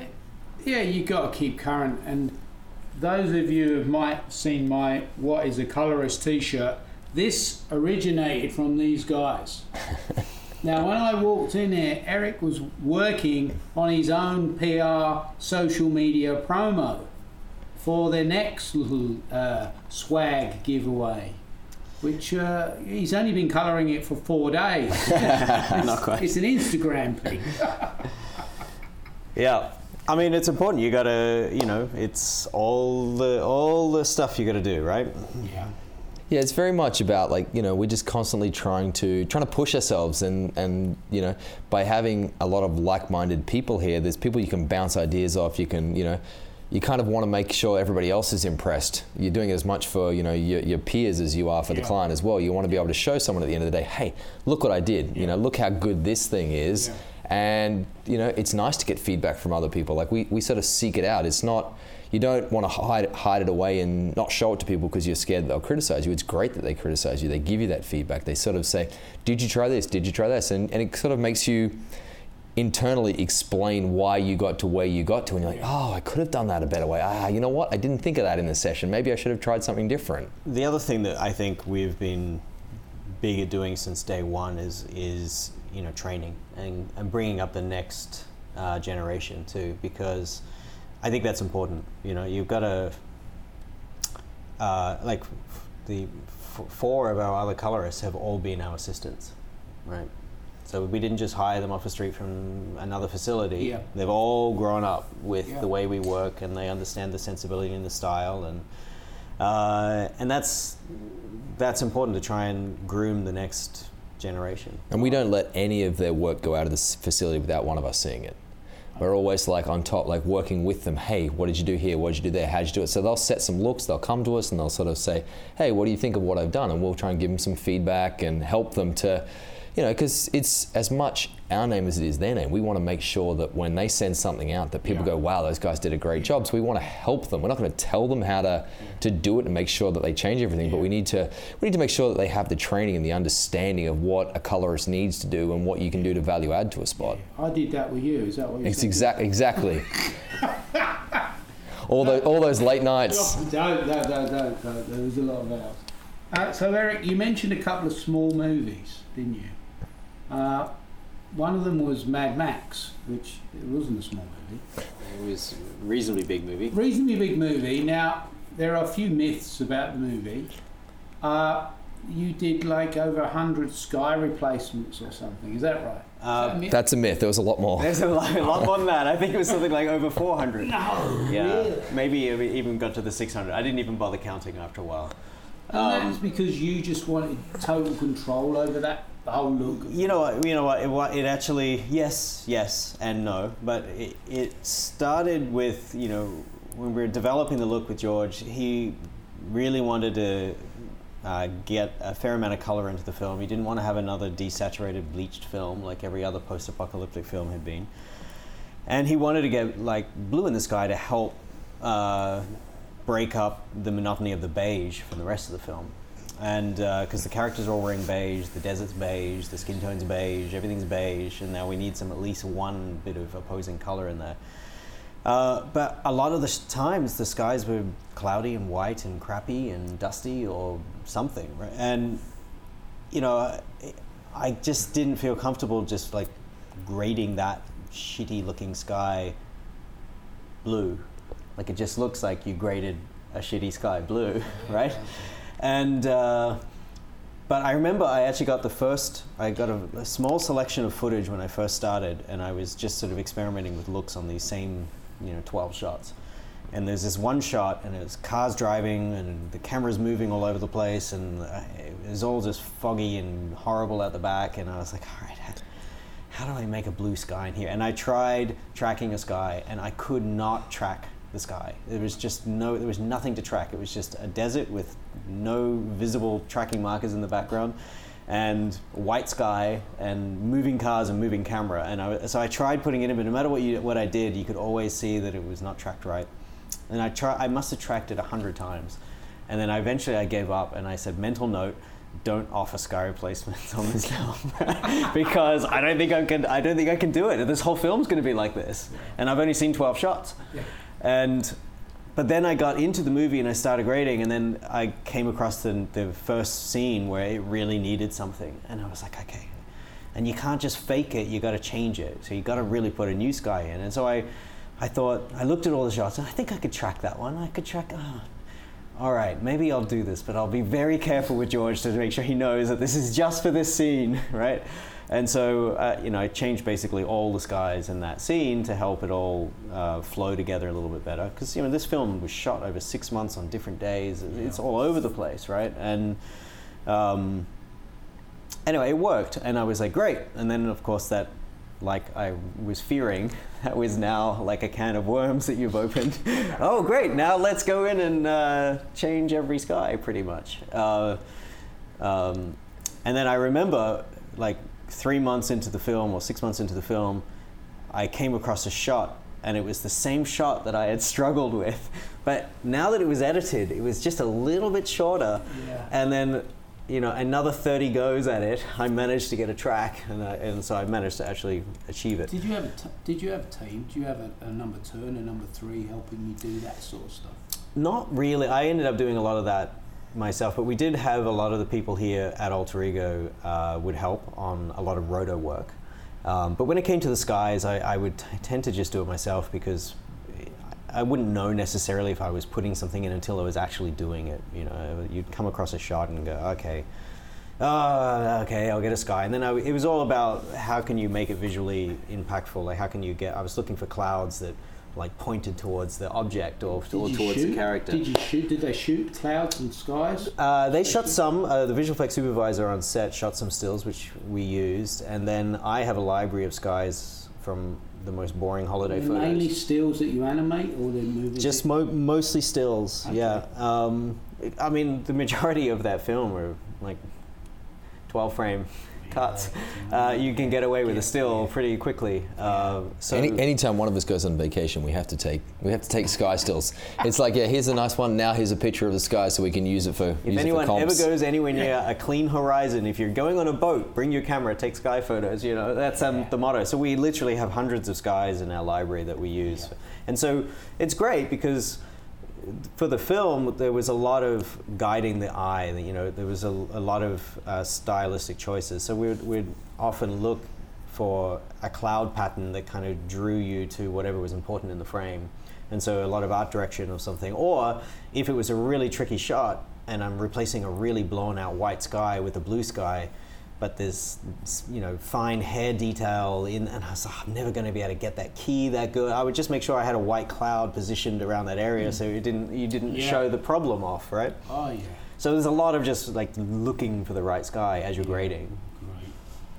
Yeah, you got to keep current. And those of you who might have seen my "What Is a Colorist" T-shirt, this originated from these guys. now, when I walked in here, Eric was working on his own PR social media promo for their next little uh, swag giveaway. Which uh, he's only been colouring it for four days. Not quite. It's an Instagram thing. Yeah. I mean, it's important. You gotta, you know, it's all the all the stuff you gotta do, right? Yeah. Yeah, it's very much about like you know we're just constantly trying to trying to push ourselves and and you know by having a lot of like-minded people here, there's people you can bounce ideas off. You can you know you kind of want to make sure everybody else is impressed. You're doing as much for you know your, your peers as you are for the client as well. You want to be able to show someone at the end of the day, hey, look what I did. You know, look how good this thing is. Yeah. And you know, it's nice to get feedback from other people. Like we, we sort of seek it out. It's not you don't want to hide it, hide it away and not show it to people because you're scared they'll criticize you. It's great that they criticize you. They give you that feedback. They sort of say, "Did you try this? Did you try this?" And and it sort of makes you internally explain why you got to where you got to, and you're like, "Oh, I could have done that a better way. Ah, you know what? I didn't think of that in the session. Maybe I should have tried something different." The other thing that I think we've been big at doing since day one is is you know training and, and bringing up the next uh, generation too, because I think that's important. You know, you've got to uh, like the f- four of our other colorists have all been our assistants, right? So we didn't just hire them off the street from another facility. Yeah. They've all grown up with Yeah. the way we work, and they understand the sensibility and the style, and uh, and that's that's important to try and groom the next generation. And we don't let any of their work go out of this facility without one of us seeing it. We're always like on top, like working with them. Hey, what did you do here? What did you do there? How did you do it? So they'll set some looks. They'll come to us and they'll sort of say, "Hey, what do you think of what I've done?" And we'll try and give them some feedback and help them to, you know, because it's as much our name as it is their name. We want to make sure that when they send something out, that people Yeah. go, "Wow, those guys did a great job." So we want to help them. We're not going to tell them how to to do it and make sure that they change everything, but we need to we need to make sure that they have the training and the understanding of what a colorist needs to do and what you can do to value add to a spot. I did that with you. Is that what you It's said? exact exactly. all those all those late nights. Don't, don't, don't, don't, don't. There was a lot of hours. Uh, so, Eric, you mentioned a couple of small movies, didn't you? Uh, one of them was Mad Max, which it wasn't a small movie. It was a reasonably big movie. Reasonably big movie. Now, there are a few myths about the movie. Uh, you did like over hundred sky replacements or something. Is that right? Is that a myth? That's a myth. There was a lot more. There's a lot, a lot more than that. I think it was something like over 400. no. Yeah, Really? maybe it even got to the 600. I didn't even bother counting after a while. And was because you just wanted total control over that whole look. You know what? You know what? It, wa- it actually yes, yes, and no. But it, it started with you know when we were developing the look with George. He really wanted to uh, get a fair amount of color into the film. He didn't want to have another desaturated, bleached film like every other post-apocalyptic film had been. And he wanted to get like blue in the sky to help uh, break up the monotony of the beige from the rest of the film. And because the characters are all wearing beige, the desert's beige, the skin tone's beige, everything's beige, and now we need some at least one bit of opposing color in there. Uh, but a lot of the sh- times the skies were cloudy and white and crappy and dusty or something, right? And you know, I- I just didn't feel comfortable just like grading that shitty looking sky blue. Like it just looks like you graded a shitty sky blue, right? And uh, but I remember I actually got the first. I got a, a small selection of footage when I first started, and I was just sort of experimenting with looks on these same, you know, 12 shots. And there's this one shot, and it's cars driving, and the camera's moving all over the place, and it was all just foggy and horrible at the back. And I was like, all right, how do I make a blue sky in here? And I tried tracking a sky, and I could not track the sky. There was just no, there was nothing to track. It was just a desert with no visible tracking markers in the background, and white sky and moving cars and moving camera. And I, so I tried putting it in, but no matter what you, what I did, you could always see that it was not tracked right. And I try, I must have tracked it a hundred times, and then I eventually I gave up, and I said, mental note. Don't offer sky replacements on this film because I don't think I can. I don't think I can do it. This whole film's going to be like this, and I've only seen twelve shots. And but then I got into the movie and I started grading, and then I came across the, the first scene where it really needed something, and I was like, okay. And you can't just fake it; you got to change it. So you got to really put a new sky in. And so I, I thought I looked at all the shots, and I think I could track that one. I could track. Oh, all right, maybe I'll do this, but I'll be very careful with George to make sure he knows that this is just for this scene, right? And so, uh, you know, I changed basically all the skies in that scene to help it all uh, flow together a little bit better. Because, you know, this film was shot over six months on different days. It's all over the place, right? And um, anyway, it worked. And I was like, great. And then, of course, that, like I was fearing, that was now like a can of worms that you've opened. oh, great. Now let's go in and uh, change every sky, pretty much. Uh, um, and then I remember, like three months into the film or six months into the film, I came across a shot, and it was the same shot that I had struggled with. But now that it was edited, it was just a little bit shorter. Yeah. And then, you know, another 30 goes at it, I managed to get a track, and, I, and so I managed to actually achieve it. Did you have a t- Did you have a team? Do you have a, a number two and a number three helping you do that sort of stuff? Not really. I ended up doing a lot of that myself, but we did have a lot of the people here at Alter Ego uh, would help on a lot of roto work. Um, but when it came to the skies, I, I would t- tend to just do it myself because I wouldn't know necessarily if I was putting something in until I was actually doing it. You know, you'd come across a shot and go, okay, oh, okay, I'll get a sky. And then I, it was all about how can you make it visually impactful? Like how can you get? I was looking for clouds that like pointed towards the object or, Did or towards shoot? the character. Did you shoot? Did they shoot clouds and skies? Uh, they shot some. Uh, the visual effects supervisor on set shot some stills, which we used, and then I have a library of skies from the most boring holiday photos. Mainly stills that you animate, or the movies. Just mo- mostly stills. Okay. Yeah. Um, I mean, the majority of that film are like 12 frame cuts. Uh, you can get away with a still pretty quickly. Uh, so Any, anytime one of us goes on vacation, we have to take we have to take sky stills. It's like, yeah, here's a nice one. Now here's a picture of the sky, so we can use it for If use anyone it for ever goes anywhere near a clean horizon, if you're going on a boat, bring your camera, take sky photos. You know that's um, the motto. So we literally have hundreds of skies in our library that we use, and so it's great because for the film there was a lot of guiding the eye. You know, there was a, a lot of uh, stylistic choices. So we'd, we'd often look for a cloud pattern that kind of drew you to whatever was important in the frame. And so a lot of art direction or something. Or if it was a really tricky shot and I'm replacing a really blown out white sky with a blue sky, but there's you know fine hair detail in, and I was like, I'm never going to be able to get that key that good. I would just make sure I had a white cloud positioned around that area, mm. so you didn't you didn't Yeah. show the problem off, right? Oh yeah. So there's a lot of just like looking for the right sky as you're grading. Great,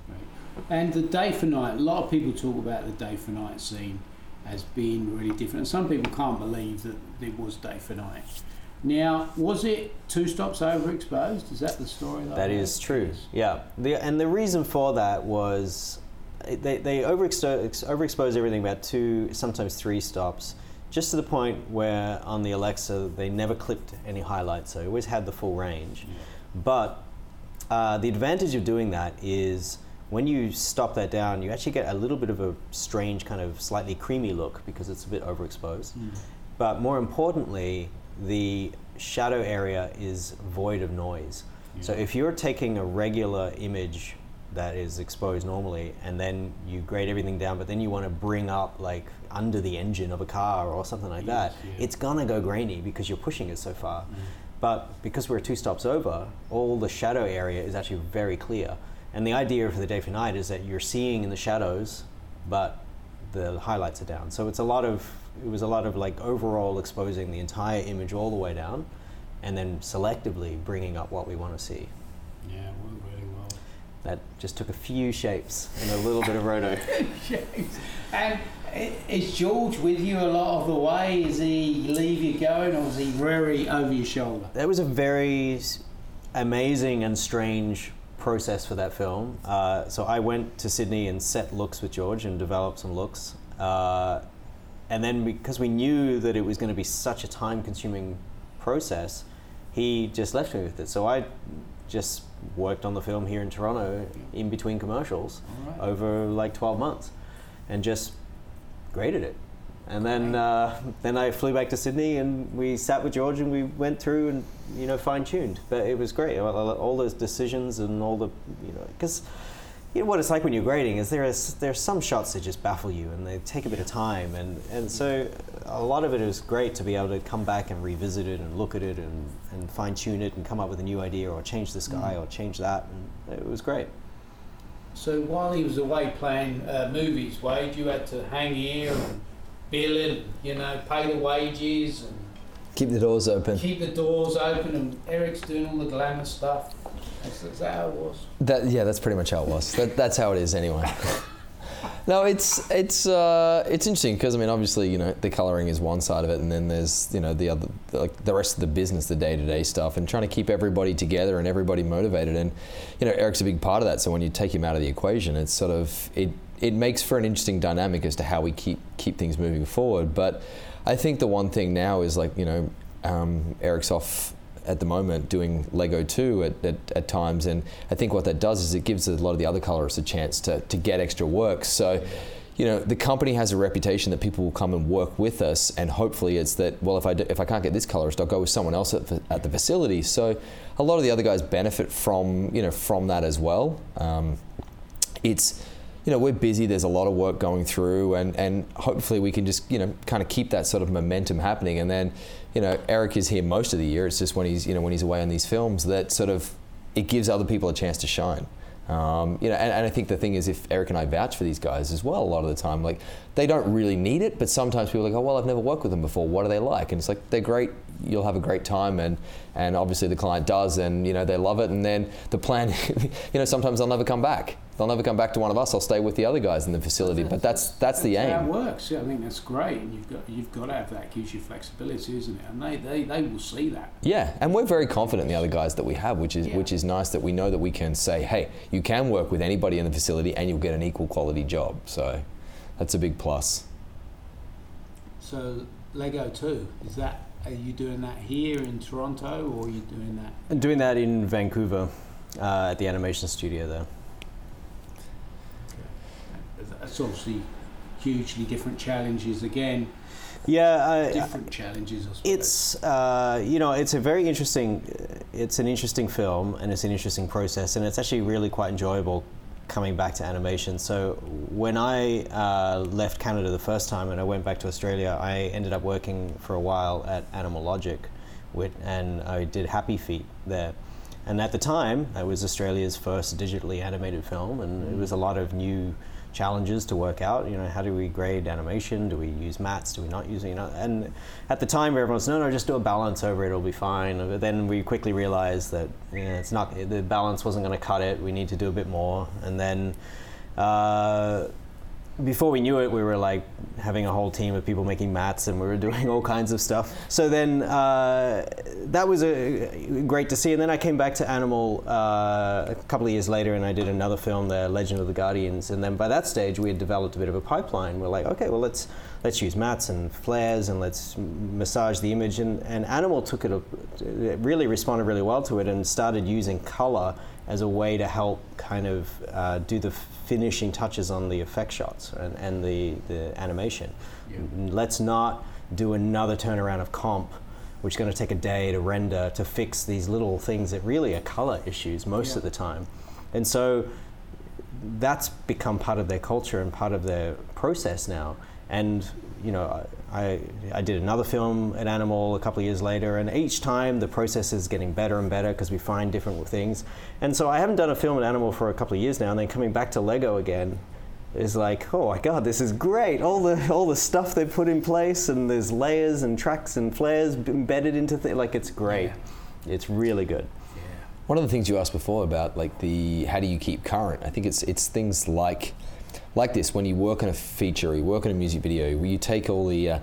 great. And the day for night, a lot of people talk about the day for night scene as being really different. And some people can't believe that there was day for night. Now, was it two stops overexposed? Is that the story? That, That is true. Yeah, the, and the reason for that was they, they overexpo- overexpose everything about two, sometimes three stops, just to the point where on the Alexa they never clipped any highlights, so it always had the full range. But uh, the advantage of doing that is when you stop that down, you actually get a little bit of a strange kind of slightly creamy look because it's a bit overexposed. But more importantly, the shadow area is void of noise. So if you're taking a regular image that is exposed normally and then you grade everything down, but then you want to bring up like under the engine of a car or something like that, yeah. it's gonna go grainy because you're pushing it so far. Mm. But because we're two stops over, all the shadow area is actually very clear. And the idea for the day for night is that you're seeing in the shadows, but the highlights are down. So it's a lot of it was a lot of like overall exposing the entire image all the way down, and then selectively bringing up what we want to see. Yeah, it worked really well. That just took a few shapes and a little bit of roto. shapes. and is George with you a lot of the way? Is he leave you going, or is he very over your shoulder? That was a very amazing and strange process for that film. Uh, so I went to Sydney and set looks with George and developed some looks. Uh, and then because we knew that it was going to be such a time-consuming process, he just left me with it. So I just worked on the film here in Toronto in between commercials right. over like 12 months and just graded it. And then, uh, then I flew back to Sydney and we sat with George and we went through and you know fine tuned. But it was great. All, all those decisions and all the you know because you know what it's like when you're grading is there is there are some shots that just baffle you and they take a bit of time and and so a lot of it is great to be able to come back and revisit it and look at it and, and fine tune it and come up with a new idea or change the sky or change that and it was great. So while he was away playing uh, movies, Wade, you had to hang here and bill and you know pay the wages and Keep the doors open. keep the doors open, and Eric's doing all the glamour stuff. Is how it was? That yeah, that's pretty much how it was. That, that's how it is anyway. no, it's it's uh, it's interesting because I mean, obviously, you know, the coloring is one side of it, and then there's you know the other like the rest of the business, the day to day stuff, and trying to keep everybody together and everybody motivated. And you know, Eric's a big part of that. So when you take him out of the equation, it's sort of it it makes for an interesting dynamic as to how we keep keep things moving forward. But I think the one thing now is like you know, um, Eric's off at the moment doing Lego 2 at, at, at times. And I think what that does is it gives a lot of the other colorists a chance to, to get extra work. So, you know, the company has a reputation that people will come and work with us. And hopefully it's that, well, if I, do, if I can't get this colorist, I'll go with someone else at, the- at the facility. So a lot of the other guys benefit from, you know, from that as well. Um, it's you know we're busy there's a lot of work going through and and hopefully we can just you know kind of keep that sort of momentum happening and then you know Eric is here most of the year. It's just when he's you know when he's away on these films that sort of it gives other people a chance to shine. Um, you know and, and I think the thing is if Eric and I vouch for these guys as well a lot of the time like they don't really need it but sometimes people are like oh well I've never worked with them before what are they like and it's like they're great you'll have a great time and and obviously the client does and you know they love it and then the plan you know sometimes they'll never come back they'll never come back to one of us i'll stay with the other guys in the facility but that's that's the How it aim works. Yeah, I think that's great, and you've got you've got to have that. Gives you flexibility, isn't it? And they, they, they will see that. yeah and we're very confident in the other guys that we have which is Yeah. which is nice that we know that we can say hey you can work with anybody in the facility and you'll get an equal quality job so that's a big plus So Lego Two is that? Are you doing that here in Toronto, or are you doing that? And doing that in Vancouver uh, at the animation studio there. That's obviously hugely different challenges. Again, Yeah, I, different challenges. It's uh, you know it's a very interesting it's an interesting film and it's an interesting process and it's actually really quite enjoyable coming back to animation. So when I uh, left Canada the first time and I went back to Australia, I ended up working for a while at Animal Logic, with, and I did Happy Feet there. And at the time, that was Australia's first digitally animated film, and it was a lot of new challenges to work out. You know, how do we grade animation? Do we use mats? Do we not use? You know, and at the time, everyone was no, no, just do a balance over it. It'll be fine. But then we quickly realized that you know, it's not the balance wasn't going to cut it. We need to do a bit more. And then. Uh, before we knew it, we were like having a whole team of people making mats, and we were doing all kinds of stuff. So then uh, that was a, great to see. And then I came back to Animal uh, a couple of years later, and I did another film, The Legend of the Guardians. And then by that stage, we had developed a bit of a pipeline. We're like, okay, well let's let's use mats and flares, and let's massage the image. And, and Animal took it, it really responded really well to it, and started using color as a way to help kind of uh, do the finishing touches on the effect shots and, and the, the animation. Yeah. Let's not do another turnaround of comp, which is going to take a day to render to fix these little things that really are color issues most yeah. of the time. And so that's become part of their culture and part of their process now. And you know, I, I did another film at Animal a couple of years later, and each time the process is getting better and better because we find different things. And so I haven't done a film at Animal for a couple of years now, and then coming back to Lego again is like, oh my god, this is great! All the all the stuff they put in place, and there's layers and tracks and flares embedded into things. Like it's great. Yeah. It's really good. One of the things you asked before about like the how do you keep current? I think it's it's things like like this when you work on a feature, you work on a music video, where you take all the uh,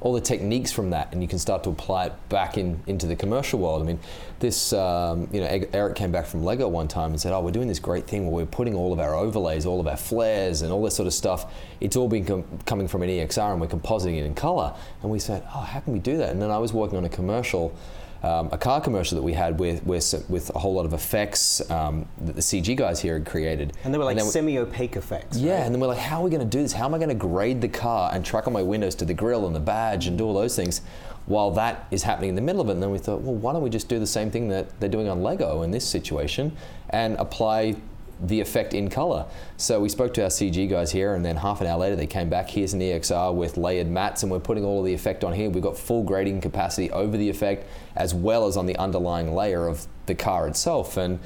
all the techniques from that and you can start to apply it back in into the commercial world. I mean, this um, you know Eric came back from Lego one time and said, "Oh, we're doing this great thing where we're putting all of our overlays, all of our flares, and all this sort of stuff. It's all been com- coming from an EXR and we're compositing it in color." And we said, "Oh, how can we do that?" And then I was working on a commercial um, a car commercial that we had with with, with a whole lot of effects um, that the CG guys here had created. And they were like semi-opaque effects. Yeah, right? and then we're like, how are we going to do this? How am I going to grade the car and track on my windows to the grill and the badge and do all those things? While that is happening in the middle of it, and then we thought, well, why don't we just do the same thing that they're doing on Lego in this situation and apply the effect in color. So we spoke to our CG guys here, and then half an hour later they came back. Here's an EXR with layered mats, and we're putting all of the effect on here. We've got full grading capacity over the effect, as well as on the underlying layer of the car itself. And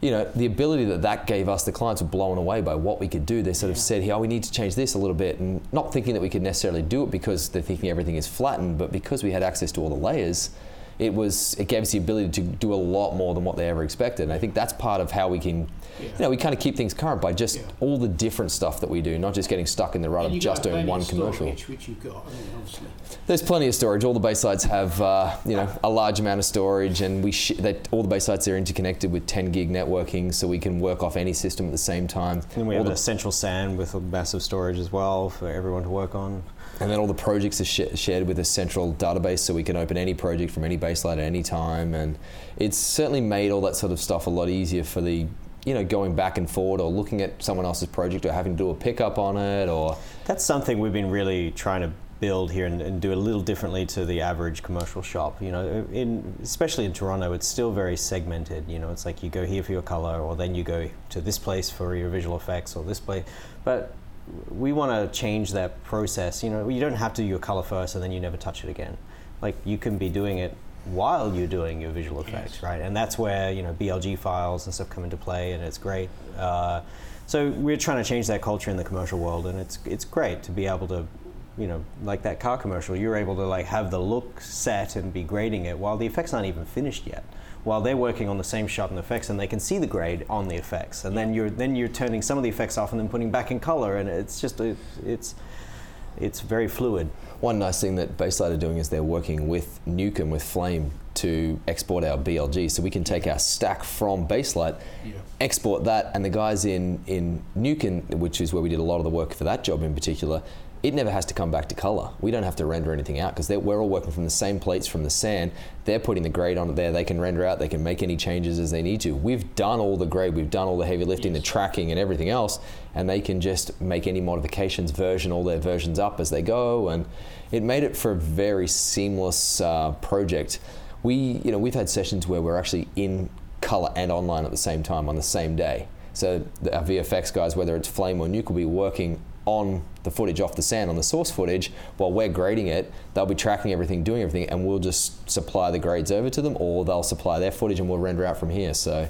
you know, the ability that that gave us, the clients were blown away by what we could do. They sort of said, "Here, oh, we need to change this a little bit," and not thinking that we could necessarily do it because they're thinking everything is flattened, but because we had access to all the layers it was it gave us the ability to do a lot more than what they ever expected. And I think that's part of how we can, yeah. you know, we kind of keep things current by just yeah. all the different stuff that we do, not just getting stuck in the rut of just doing one commercial. Which you've got, I mean, There's plenty of storage. All the Baselights have, uh, you know, a large amount of storage, and we sh- that all the Baselights are interconnected with 10 gig networking, so we can work off any system at the same time. And we all have the central SAN with a massive storage as well for everyone to work on. And then all the projects are sh- shared with a central database so we can open any project from any baselight at any time. And it's certainly made all that sort of stuff a lot easier for the, you know, going back and forward or looking at someone else's project or having to do a pickup on it or. That's something we've been really trying to build here and, and, do a little differently to the average commercial shop. You know, in especially in Toronto, it's still very segmented. You know, it's like you go here for your color, or then you go to this place for your visual effects, or this place. But we want to change that process. You know, you don't have to do your color first and then you never touch it again. Like you can be doing it while you're doing your visual effects, yes. right? And that's where you know BLG files and stuff come into play, and it's great. Uh, so we're trying to change that culture in the commercial world, and it's it's great to be able to, you know, like that car commercial, you're able to like have the look set and be grading it while the effects aren't even finished yet while they're working on the same shot and effects and they can see the grade on the effects and then you're then you're turning some of the effects off and then putting back in color and it's just a, it's it's very fluid. One nice thing that Baselight are doing is they're working with Nukem with Flame to export our BLG, so we can take our stack from Baselight, yeah. export that, and the guys in in Nukem, which is where we did a lot of the work for that job in particular, it never has to come back to color. We don't have to render anything out because we're all working from the same plates from the SAN. They're putting the grade on it there. They can render out. They can make any changes as they need to. We've done all the grade. We've done all the heavy lifting, yes. the tracking, and everything else. And they can just make any modifications, version all their versions up as they go. And it made it for a very seamless uh, project. We, you know, we've had sessions where we're actually in color and online at the same time on the same day. So the, our VFX guys, whether it's Flame or Nuke, will be working on the footage off the SAN on the source footage while we're grading it they'll be tracking everything doing everything and we'll just supply the grades over to them or they'll supply their footage and we'll render out from here so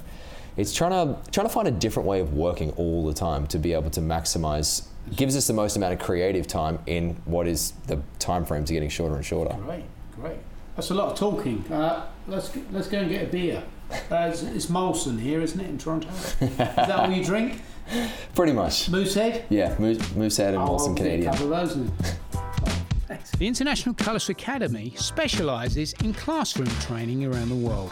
it's trying to trying to find a different way of working all the time to be able to maximize gives us the most amount of creative time in what is the time frames are getting shorter and shorter Great, great. That's a lot of talking. Uh, let's let's go and get a beer. Uh, it's, it's Molson here, isn't it, in Toronto? Is that all you drink? pretty much Moosehead? yeah moose, moosehead and Oh, Molson canadian A couple of those. The International Colourist Academy specialises in classroom training around the world.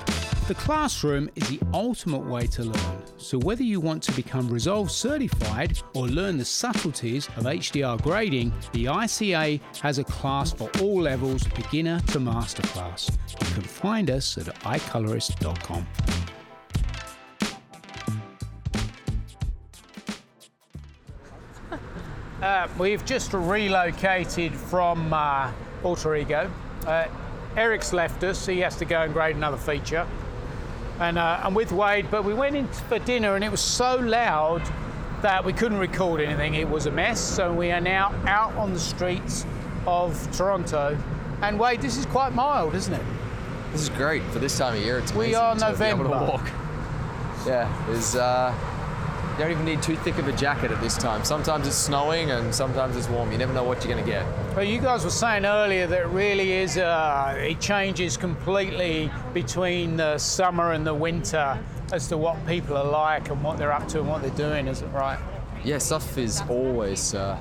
The classroom is the ultimate way to learn, so whether you want to become Resolve certified or learn the subtleties of HDR grading, the ICA has a class for all levels, beginner to masterclass. You can find us at icolorist.com. Uh, we've just relocated from uh, Alter Ego. Uh, Eric's left us, he has to go and grade another feature. And uh, I'm with Wade, but we went in for dinner and it was so loud that we couldn't record anything. It was a mess. So we are now out on the streets of Toronto. And Wade, this is quite mild, isn't it? This is great for this time of year. It's We are to be able November. Yeah, there's. Uh, you don't even need too thick of a jacket at this time. Sometimes it's snowing and sometimes it's warm. You never know what you're going to get. Well, you guys were saying earlier that it really is, uh, it changes completely between the summer and the winter as to what people are like and what they're up to and what they're doing, is it right? Yeah, stuff is always. Uh,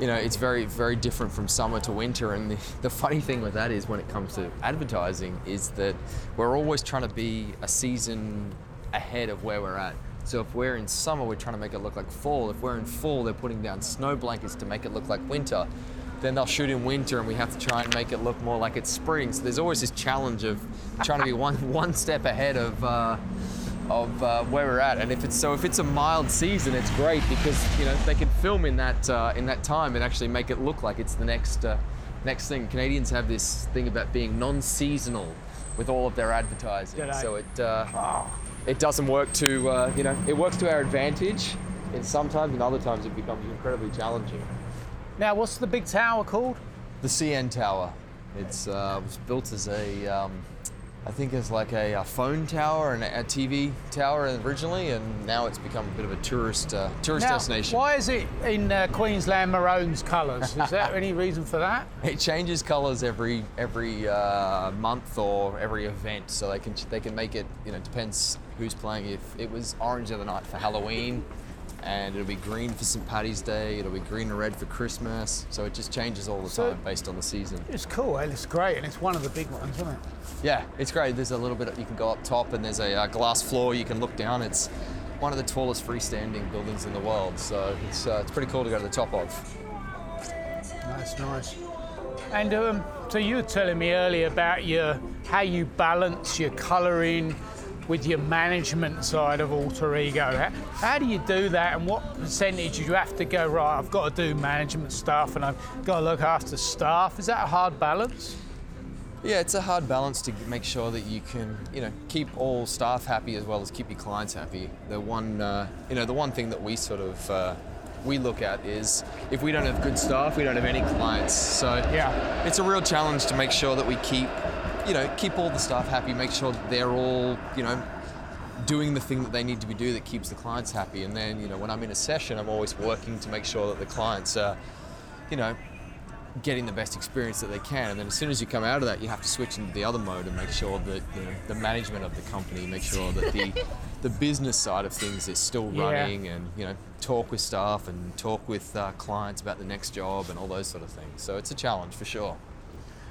you know, it's very, very different from summer to winter. And the, the funny thing with that is when it comes to advertising, is that we're always trying to be a season ahead of where we're at. So if we're in summer, we're trying to make it look like fall. If we're in fall, they're putting down snow blankets to make it look like winter. Then they'll shoot in winter, and we have to try and make it look more like it's spring. So there's always this challenge of trying to be one one step ahead of. Uh, of uh, where we're at. And if it's so, if it's a mild season, it's great because you know they can film in that uh, in that time and actually make it look like it's the next uh, next thing. Canadians have this thing about being non-seasonal with all of their advertising, so it uh, it doesn't work to uh, you know it works to our advantage. And sometimes, and other times, it becomes incredibly challenging. Now, what's the big tower called? The CN Tower. It's uh, was built as a, um, I think it's like a, a phone tower and a, a TV tower originally, and now it's become a bit of a tourist uh, tourist Now, destination. why is it in uh, Queensland Maroons colours? Is there any reason for that? It changes colours every every uh, month or every event, so they can they can make it. You know, depends who's playing. If it was orange the other night for Halloween, and it'll be green for St Paddy's Day, it'll be green and red for Christmas. So it just changes all the So- time based on the season. It's cool, eh? it's great, and it's one of the big ones, isn't it? Yeah, it's great. There's a little bit you can go up top, and there's a uh, glass floor you can look down. It's one of the tallest freestanding buildings in the world, so it's uh, it's pretty cool to go to the top of. That's nice. And um, so you were telling me earlier about your how you balance your colouring with your management side of alter ego. How, how do you do that, and what percentage do you have to go right? I've got to do management stuff, and I've got to look after staff. Is that a hard balance? Yeah, it's a hard balance to make sure that you can, you know, keep all staff happy as well as keep your clients happy. The one, uh, you know, the one thing that we sort of uh, we look at is if we don't have good staff, we don't have any clients. So Yeah. it's a real challenge to make sure that we keep, you know, keep all the staff happy, make sure they're all, you know, doing the thing that they need to be doing that keeps the clients happy. And then, you know, when I'm in a session, I'm always working to make sure that the clients are, you know, getting the best experience that they can. And then as soon as you come out of that, you have to switch into the other mode and make sure that you know, the management of the company, make sure that the the business side of things is still Yeah. running, and you know, talk with staff and talk with uh, clients about the next job and all those sort of things. So it's a challenge for sure.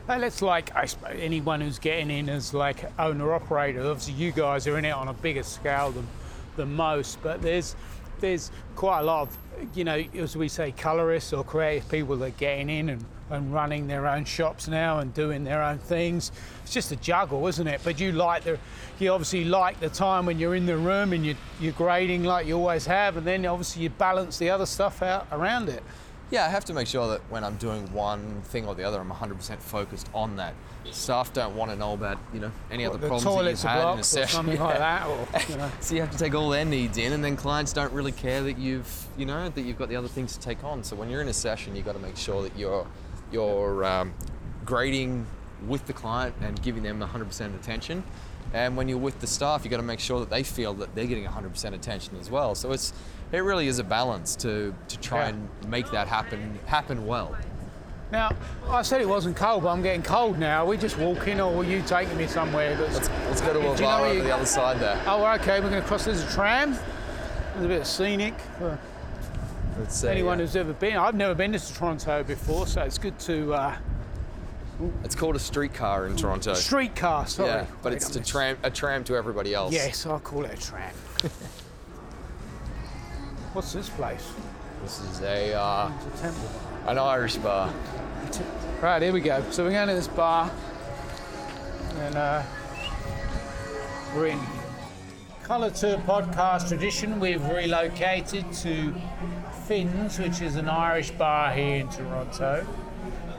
Well, it's like I suppose anyone who's getting in as like owner operator. Obviously, you guys are in it on a bigger scale than than most, but there's there's quite a lot of you know as we say colorists or creative people that are getting in and, and running their own shops now and doing their own things. It's just a juggle, isn't it? But you like the you obviously like the time when you're in the room and you you're grading like you always have, and then obviously you balance the other stuff out around it. Yeah, I have to make sure that when I'm doing one thing or the other, I'm 100% focused on that. Staff don't want to know about, you know, any other the problems that you've had in a session. something like that, or you know. So you have to take all their needs in, and then clients don't really care that you've, you know, that you've got the other things to take on. So when you're in a session, you've got to make sure that you're, you're um, grading with the client and giving them 100% attention. And when you're with the staff, you've got to make sure that they feel that they're getting 100% attention as well. So it's, it really is a balance to, to try Yeah. and make that happen happen well. Now, I said it wasn't cold, but I'm getting cold now. Are we just walking, or were you taking me somewhere? That's... Let's, let's go to a bar over you- the other side there. Oh, okay. We're going to cross. There's a tram. There's a bit of scenic for Let's say, anyone uh, who's ever been. I've never been to Toronto before, so it's good to uh, it's called a streetcar in Toronto. streetcar. Sorry, Yeah, but Wait, it's a tram, a tram to everybody else. Yes, I'll call it a tram. What's this place? This is a uh, It's a temple. an Irish bar. Right, here we go. So we're going to this bar, and uh, we're in Colour Tour podcast tradition. We've relocated to Finn's, which is an Irish bar here in Toronto,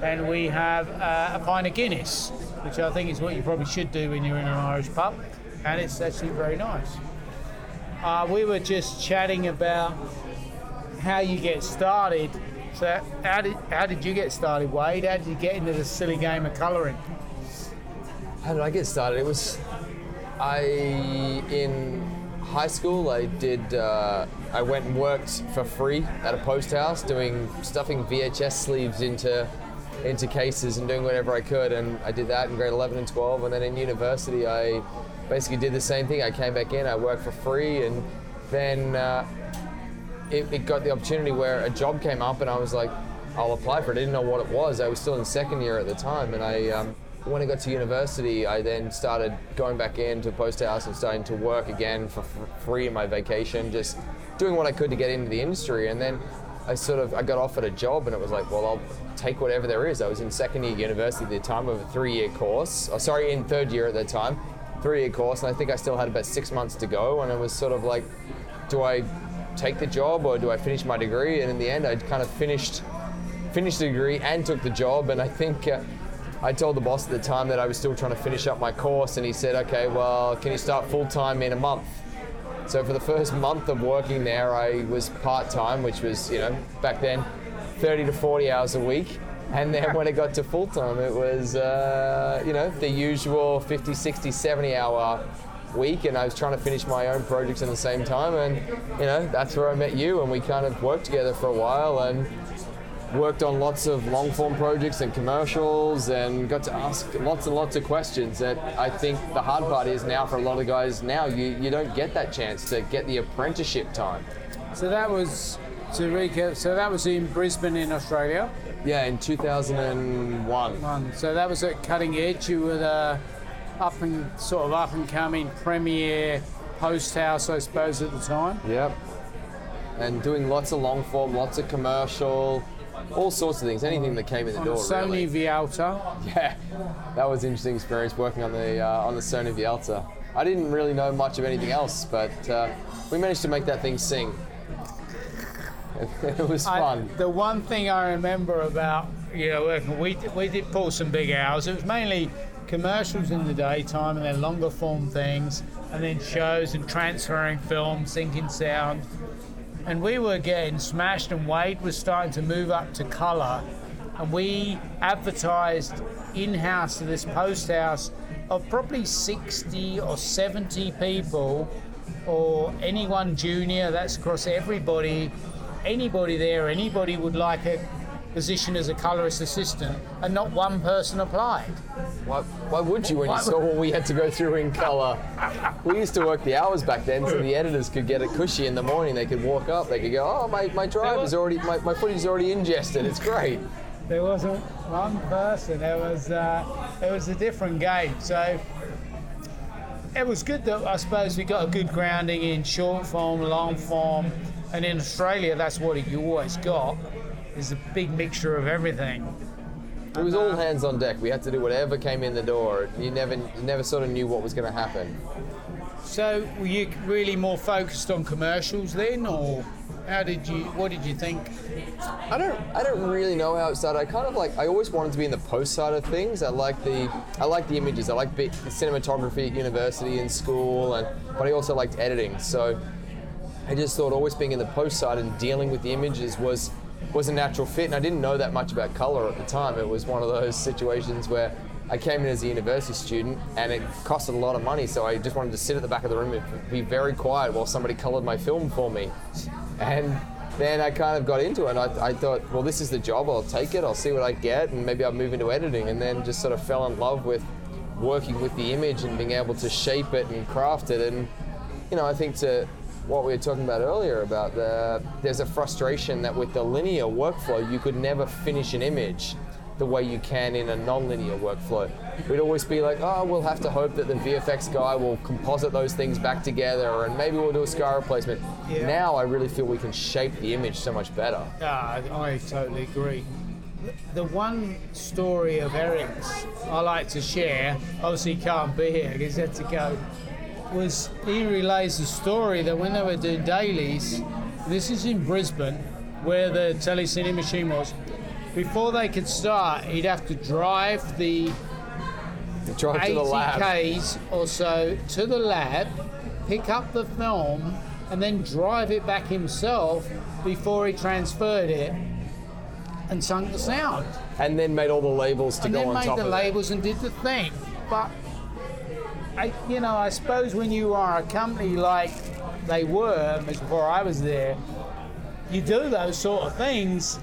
and we have uh, a pint of Guinness, which I think is what you probably should do when you're in an Irish pub, and it's actually very nice. Uh, we were just chatting about how you get started. So, how did how did you get started, Wade? How did you get into the silly game of colouring? How did I get started? It was I in high school. I did. Uh, I went and worked for free at a post house, doing stuffing VHS sleeves into into cases and doing whatever I could. And I did that in grade 11 and 12. And then in university, I basically did the same thing. I came back in. I worked for free, and then. Uh, it, it got the opportunity where a job came up and I was like, I'll apply for it. I didn't know what it was. I was still in second year at the time, and I um, when I got to university, I then started going back into post house and starting to work again for f- free in my vacation, just doing what I could to get into the industry. And then I sort of I got offered a job, and it was like, well, I'll take whatever there is. I was in second year university at the time of a three-year course. Oh, sorry, in third year at the time, three-year course, and I think I still had about six months to go. And it was sort of like, do I take the job or do I finish my degree? And in the end, I kind of finished finished the degree and took the job. And I think uh, I told the boss at the time that I was still trying to finish up my course, and he said, "Okay, well, can you start full time in a month?" So for the first month of working there, I was part time, which was you know back then 30 to 40 hours a week. And then when it got to full time, it was uh, you know the usual 50, 60, 70 hour week, and I was trying to finish my own projects in the same time. And you know that's where I met you, and we kind of worked together for a while and worked on lots of long form projects and commercials and got to ask lots and lots of questions that I think the hard part is now for a lot of guys now you, you don't get that chance to get the apprenticeship time. So that was to recap. So that was in Brisbane in Australia. Yeah, in 2001. Um, so that was at Cutting Edge. You were the up and sort of up and coming premier post house, I suppose, at the time. Yep. And doing lots of long form, lots of commercial, all sorts of things, anything that came in the On door. Sony really. Vialta. Yeah, that was an interesting experience working on the uh, on the Sony Vialta. I didn't really know much of anything else, but uh, we managed to make that thing sing. It, was I- fun. the one thing I remember about you know working, we we did pull some big hours. It was mainly commercials in the daytime and then longer form things, and then shows and transferring film, syncing sound. And we were getting smashed, and Wade was starting to move up to colour, and we advertised in house to this post house of probably 60 or 70 people or anyone junior, that's across everybody, anybody there, anybody would like a position as a colourist assistant, and not one person applied. Why, why would you when you saw what we had to go through in colour? We used to work the hours back then so the editors could get it cushy in the morning. They could walk up, they could go, oh, my, my drive is already, my, my footage is already ingested. It's great. There wasn't one person. It was uh, it was a different game. So it was good that I suppose we got a good grounding in short form, long form, and in Australia that's what you always got is a big mixture of everything. It was all hands on deck. We had to do whatever came in the door. You never, you never sort of knew what was going to happen. So were you really more focused on commercials then, or How did you? What did you think? I don't I don't really know how it started. I kind of like I always wanted to be in the post side of things. I like the I like the images. I like cinematography at university and school, and but I also liked editing. So I just thought always being in the post side and dealing with the images was was a natural fit. And I didn't know that much about color at the time. It was one of those situations where I came in as a university student and it costed a lot of money, so I just wanted to sit at the back of the room and be very quiet while somebody colored my film for me. And then I kind of got into it and I, I thought, well, this is the job, I'll take it, I'll see what I get, and maybe I'll move into editing. And then just sort of fell in love with working with the image and being able to shape it and craft it. And, you know, I think to what we were talking about earlier about the, there's a frustration that with the linear workflow, you could never finish an image the way you can in a non-linear workflow. We'd always be like, oh, we'll have to hope that the VFX guy will composite those things back together, and maybe we'll do a scar replacement. Yeah. Now I really feel we can shape the image so much better. Ah, I totally agree. The one story of Eric's I like to share, obviously can't be here because he had to go, was he relays the story that when they were doing dailies, this is in Brisbane, where the telecine machine was, before they could start, he'd have to drive the Drive to 80 the lab. k's or so to the lab, pick up the film, and then drive it back himself before he transferred it and sunk the sound. And then made all the labels to and go then made the labels and did the thing. But I, you know, I suppose when you are a company like they were before I was there, you do those sort of things.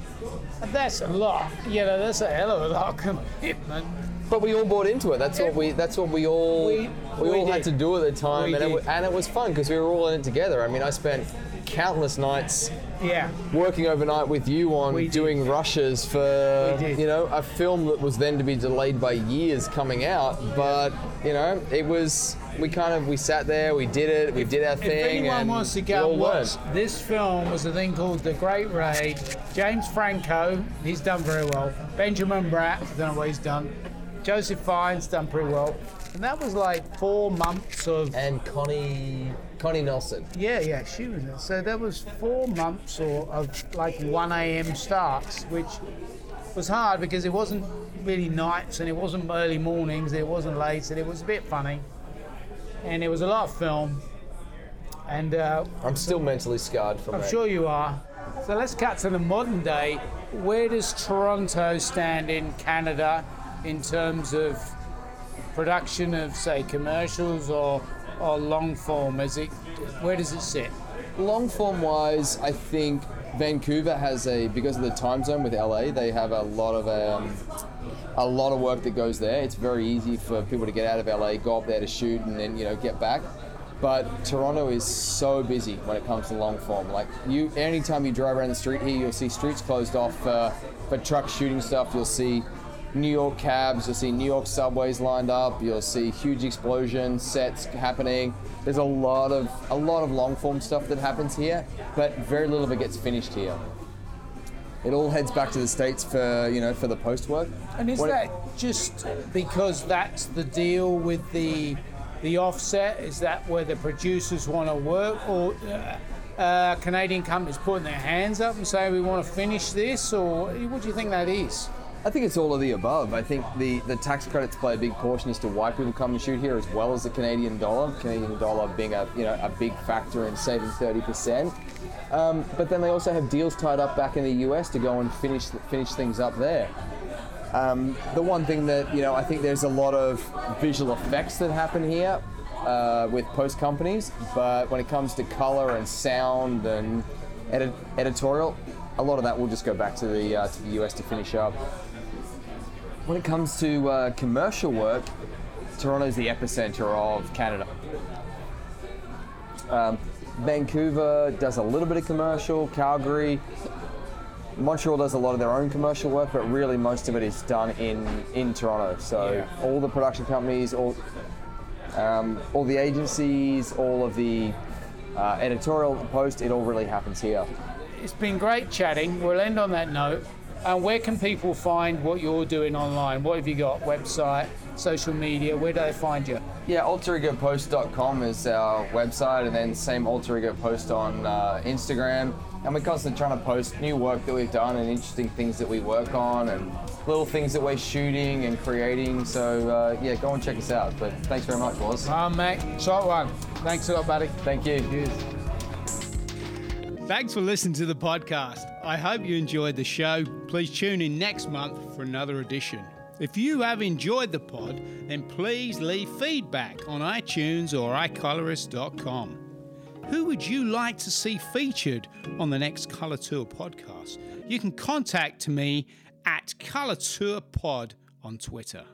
That's a lot. You know, that's a hell of a lot of commitment. But we all bought into it. That's what we. That's what we all. We- We, we all had to do at the time, and it, and it was fun because we were all in it together. I mean, I spent countless nights Yeah. working overnight with you on We did. doing rushes for you know a film that was then to be delayed by years coming out but you know it was we kind of we sat there we did it we did our thing. If anyone wants to go watch this film was a thing called The Great Raid. James Franco, he's done very well. Benjamin Bratt, I don't know what he's done. Joseph Fiennes done pretty well. And that was like four months of and Connie Connie Nielsen yeah, yeah, she was there. So that was four months or of like 1 a.m. starts, which was hard because it wasn't really nights and it wasn't early mornings, it wasn't late, and it was a bit funny. And it was a lot of film. And uh, I'm still mentally scarred from I'm it sure you are. So let's cut to the modern day. Where does Toronto stand in Canada in terms of production of, say, commercials or, or long form? Is it, where does it sit? long form wise I think Vancouver has a because of the time zone with LA they have a lot of um, a lot of work that goes there. It's very easy for people to get out of LA go up there to shoot and then you know get back. But Toronto is so busy when it comes to long form. Like you anytime you drive around the street here you'll see streets closed off uh, for truck shooting stuff. You'll see New York cabs, you'll see New York subways lined up, you'll see huge explosion sets happening. There's a lot of a lot of long form stuff that happens here, but very little of it gets finished here. It all heads back to the states for you know for the post work. And is When it- that just because that's the deal with the the offset? Is that where the producers want to work, or uh, uh, Canadian companies putting their hands up and saying we want to finish this, or what do you think that is? I think it's all of the above. I think the, the tax credits play a big portion as to why people come and shoot here, as well as the Canadian dollar. Canadian dollar being a you know a big factor in saving 30%. Um, but then they also have deals tied up back in the US to go and finish finish things up there. Um, the one thing that you know, I think there's a lot of visual effects that happen here uh, with post companies, but when it comes to color and sound and edit- editorial, a lot of that will just go back to the uh, to the US to finish up. When it comes to uh, commercial work, Toronto's the epicenter of Canada. Um, Vancouver does a little bit of commercial, Calgary, Montreal does a lot of their own commercial work, but really most of it is done in, in Toronto. So Yeah. all the production companies, all um, all the agencies, all of the uh, editorial post, it all really happens here. It's been great chatting. We'll end on that note. And where can people find what you're doing online? What have you got? Website, social media? Where do they find you? Yeah, alteregopost.com is our website, and then same alter ego post on uh, Instagram. and we're constantly trying to post new work that we've done and interesting things that we work on and little things that we're shooting and creating. So uh, yeah, go and check us out. But thanks very much, Waz. Ah, mate. Shot one. Thanks a lot, buddy. Thank you. Thanks for listening to the podcast. I hope you enjoyed the show. Please tune in next month for another edition. If you have enjoyed the pod, then please leave feedback on iTunes or iColorist.com. Who would you like to see featured on the next Colour Tour podcast? You can contact me at Colour Tour Pod on Twitter.